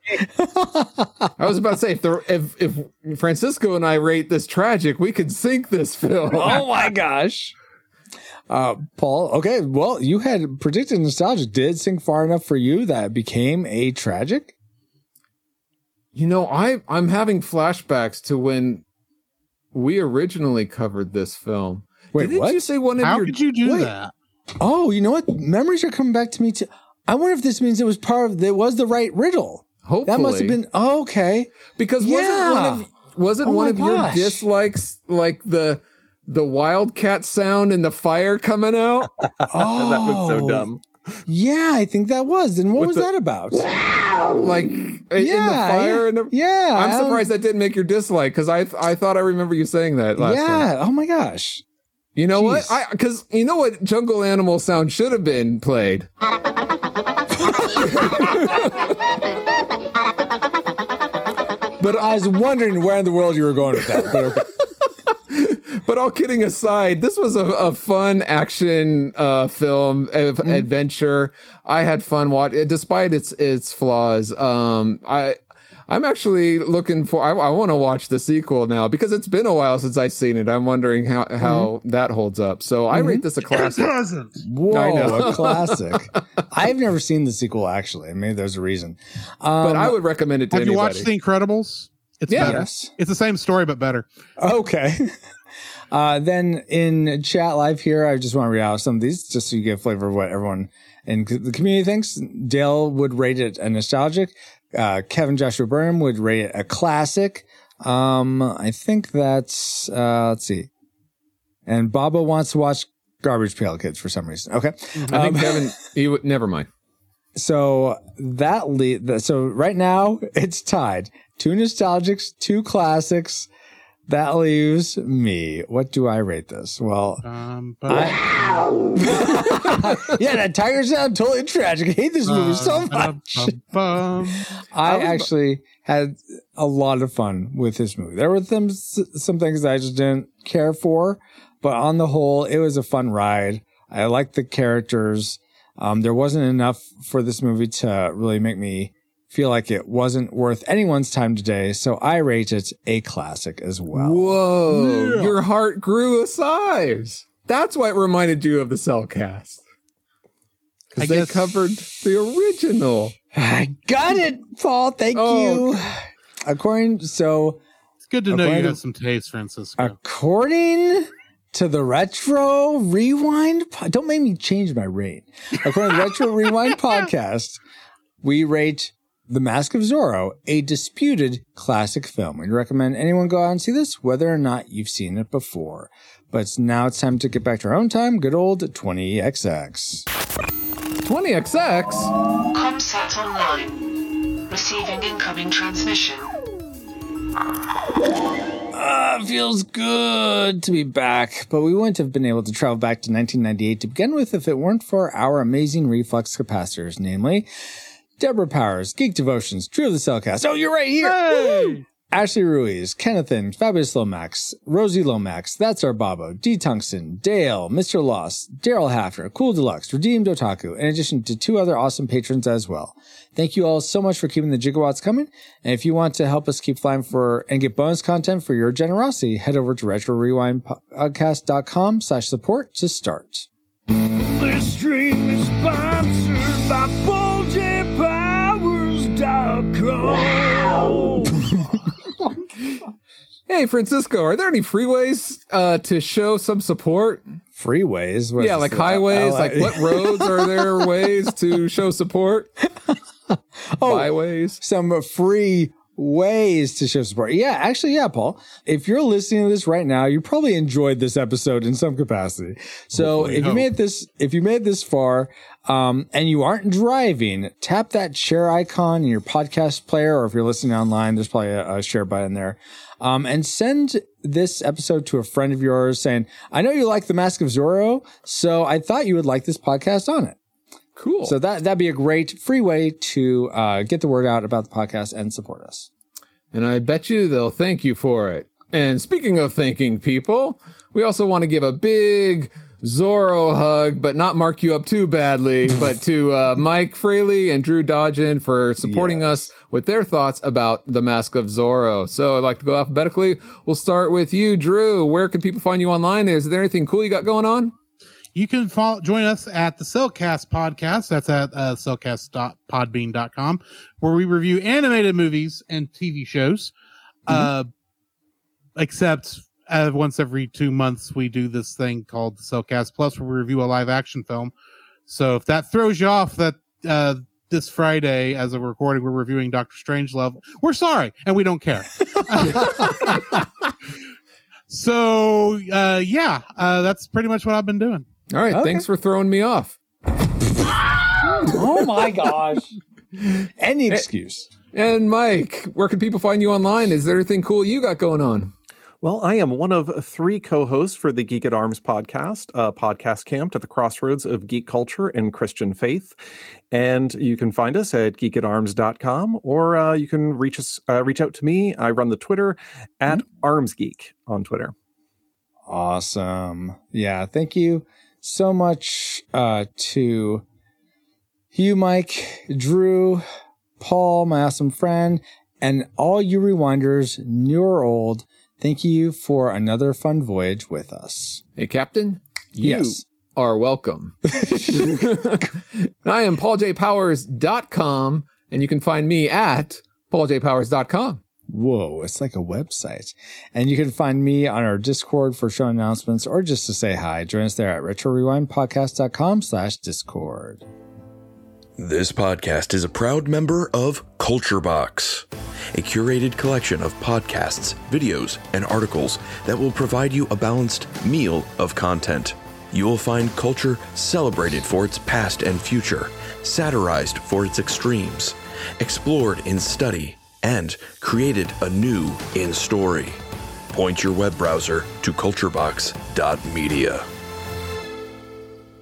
I was about to say if the if if Francisco and I rate this tragic, we could sink this film. oh my gosh. Uh, Paul, okay, well, you had predicted nostalgic did sink far enough for you that it became a tragic. You know, I I'm having flashbacks to when we originally covered this film. Wait, Didn't what? you say one of How your could you do wait. that? Oh, you know what? Memories are coming back to me too. I wonder if this means it was part of it was the right riddle. hopefully That must have been oh, okay. because wasn't one of wasn't Oh one my of your dislikes like the the wildcat sound and the fire coming out? Oh, that was so dumb. Yeah, I think that was. And what With was the- that about? like in the Yeah, fire yeah, and the, yeah, I'm I don't- surprised that didn't make your dislike because I I thought I remember you saying that last time. yeah. Oh my gosh. You know what? I because you know what jungle animal sound should have been played. But I was wondering where in the world you were going with that. But okay. But all kidding aside, this was a, a fun action uh, film of Mm-hmm. adventure. I had fun watching, it, despite its its flaws. Um, I I'm actually looking for. I, I want to watch the sequel now because it's been a while since I've seen it. I'm wondering how how Mm-hmm. that holds up. So I rate this a classic. doesn't. Whoa, I know. a classic. I've never seen the sequel actually. Maybe there's a reason. Um, but I would recommend it to Have you anybody. watched The Incredibles? It's Yeah. better. Yes. It's the same story but better. Okay. Uh, then in chat live here, I just want to read out some of these just so you get a flavor of what everyone in the community thinks. Dale would rate it a nostalgic. Uh, Kevin Joshua Burnham would rate it a classic. Um, I think that's, uh, let's see. And Baba wants to watch Garbage Pail Kids for some reason. Okay. I think Um, Kevin. He would never mind. So that lead. So right now it's tied. Two nostalgics, two classics. That leaves me. What do I rate this? Well, Um, but yeah, that tiger sound totally tragic. I hate this movie so much. I actually had a lot of fun with this movie. There were some some things I just didn't care for, but on the whole, it was a fun ride. I liked the characters. Um, there wasn't enough for this movie to really make me feel like it wasn't worth anyone's time today. So I rate it a classic as well. Whoa, your heart grew a size. That's why it reminded you of the Cellcast. I Because they guess- covered the original. I got it, Paul. Thank Oh. you. According so It's good to know you to- have some taste, Francisco. according to the retro rewind, po- don't make me change my rate. According to the retro rewind podcast, we rate The Mask of Zorro a disputed classic film. We'd recommend anyone go out and see this, whether or not you've seen it before. But now it's time to get back to our own time. Good old 20XX. 20XX? Comsat online. Receiving incoming transmission. Uh, feels good to be back, but we wouldn't have been able to travel back to 1998 to begin with if it weren't for our amazing reflux capacitors, namely Deborah Powers, Geek Devotions, Drew of the Cellcast. Oh, you're right here. Woo! Ashley Ruiz, Kennethan, Fabulous Lomax, Rosie Lomax, That's Our Babo, D. Tungsten, Dale, Mr. Lost, Daryl Hafner, Cool Deluxe, Redeemed Otaku, in addition to two other awesome patrons as well. Thank you all so much for keeping the gigawatts coming. And if you want to help us keep flying for and get bonus content for your generosity, head over to retrorewindpodcast.com slash support to start. This stream is sponsored by PaulJPowers.com. Hey, Francisco, are there any freeways uh, to show some support? Freeways? What yeah, like highways. LA? Like what roads are there ways to show support? Oh, Byways. some free ways to show support. Yeah, actually, yeah, Paul. If you're listening to this right now, you probably enjoyed this episode in some capacity. So Hopefully, if you hope. made this, if you made this far, um, and you aren't driving, tap that share icon in your podcast player, or if you're listening online, there's probably a, a share button there. Um, and send this episode to a friend of yours saying, I know you like the Mask of Zorro, so I thought you would like this podcast on it. Cool. So that that'd be a great free way to uh, get the word out about the podcast and support us. and I bet you they'll thank you for it. And speaking of thanking people, we also want to give a big Zorro hug, but not mark you up too badly, but to uh, Mike Fraley and Drew Dodgen for supporting us with their thoughts about the Mask of Zorro. So I'd like to go alphabetically. We'll start with you, Drew. Where can people find you online? Is there anything cool you got going on? You can follow, join us at the Cellcast podcast. That's at uh, cellcast.podbean.com, where we review animated movies and TV shows. Uh, except uh, once every two months, we do this thing called the Cellcast Plus, where we review a live action film. So if that throws you off, that uh, this Friday, as a recording, we're reviewing Doctor Strange Strangelove. We're sorry, and we don't care. so uh, yeah, uh, that's pretty much what I've been doing. All right. Okay. Thanks for throwing me off. Oh my gosh. Any excuse. And Mike, where can people find you online? Is there anything cool you got going on? Well, I am one of three co-hosts for the Geek at Arms podcast, a podcast camped at the crossroads of geek culture and Christian faith. And you can find us at geekatarms.com or uh, you can reach us, uh, reach out to me. I run the Twitter at ArmsGeek on Twitter. Awesome. Yeah. Thank you so much uh, to you, Mike, Drew, Paul, my awesome friend, and all you rewinders, new or old. Thank you for another fun voyage with us. Hey, Captain. You Yes. are welcome. I am pauljpowers.com, and you can find me at pauljpowers.com. Whoa, it's like a website. And you can find me on our Discord for show announcements or just to say hi. Join us there at retrorewindpodcast.com slash Discord. This podcast is a proud member of Culture Box, a curated collection of podcasts, videos, and articles that will provide you a balanced meal of content. You will find culture celebrated for its past and future, satirized for its extremes, explored in study, and created a new in story. Point your web browser to culturebox.media.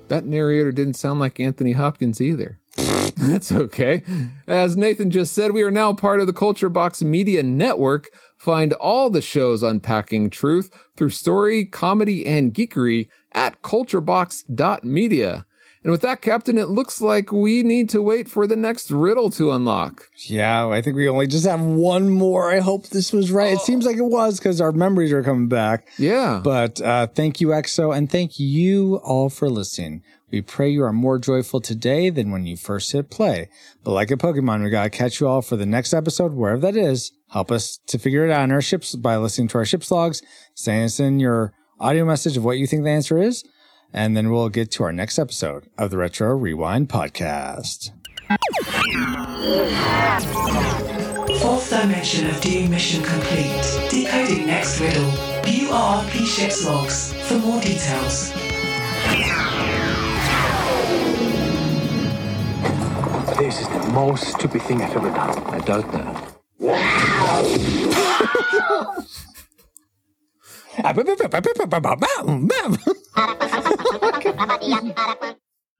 That narrator didn't sound like Anthony Hopkins either. That's okay. As Nathan just said, we are now part of the Culture Box Media Network. Find all the shows unpacking truth through story, comedy, and geekery at culturebox.media. And with that, Captain, it looks like we need to wait for the next riddle to unlock. Yeah, I think we only just have one more. I hope this was right. It seems like it was because our memories are coming back. Yeah. But uh, thank you, EXO, and thank you all for listening. We pray you are more joyful today than when you first hit play. But like a Pokemon, we gotta catch you all for the next episode, wherever that is. Help us to figure it out in our ships by listening to our ship's logs, sending us in your audio message of what you think the answer is, and then we'll get to our next episode of the Retro Rewind podcast. Fourth dimension of D mission complete. Decoding next riddle. View RRP ship's logs for more details. This is the most stupid thing I've ever done. I don't know. Ah,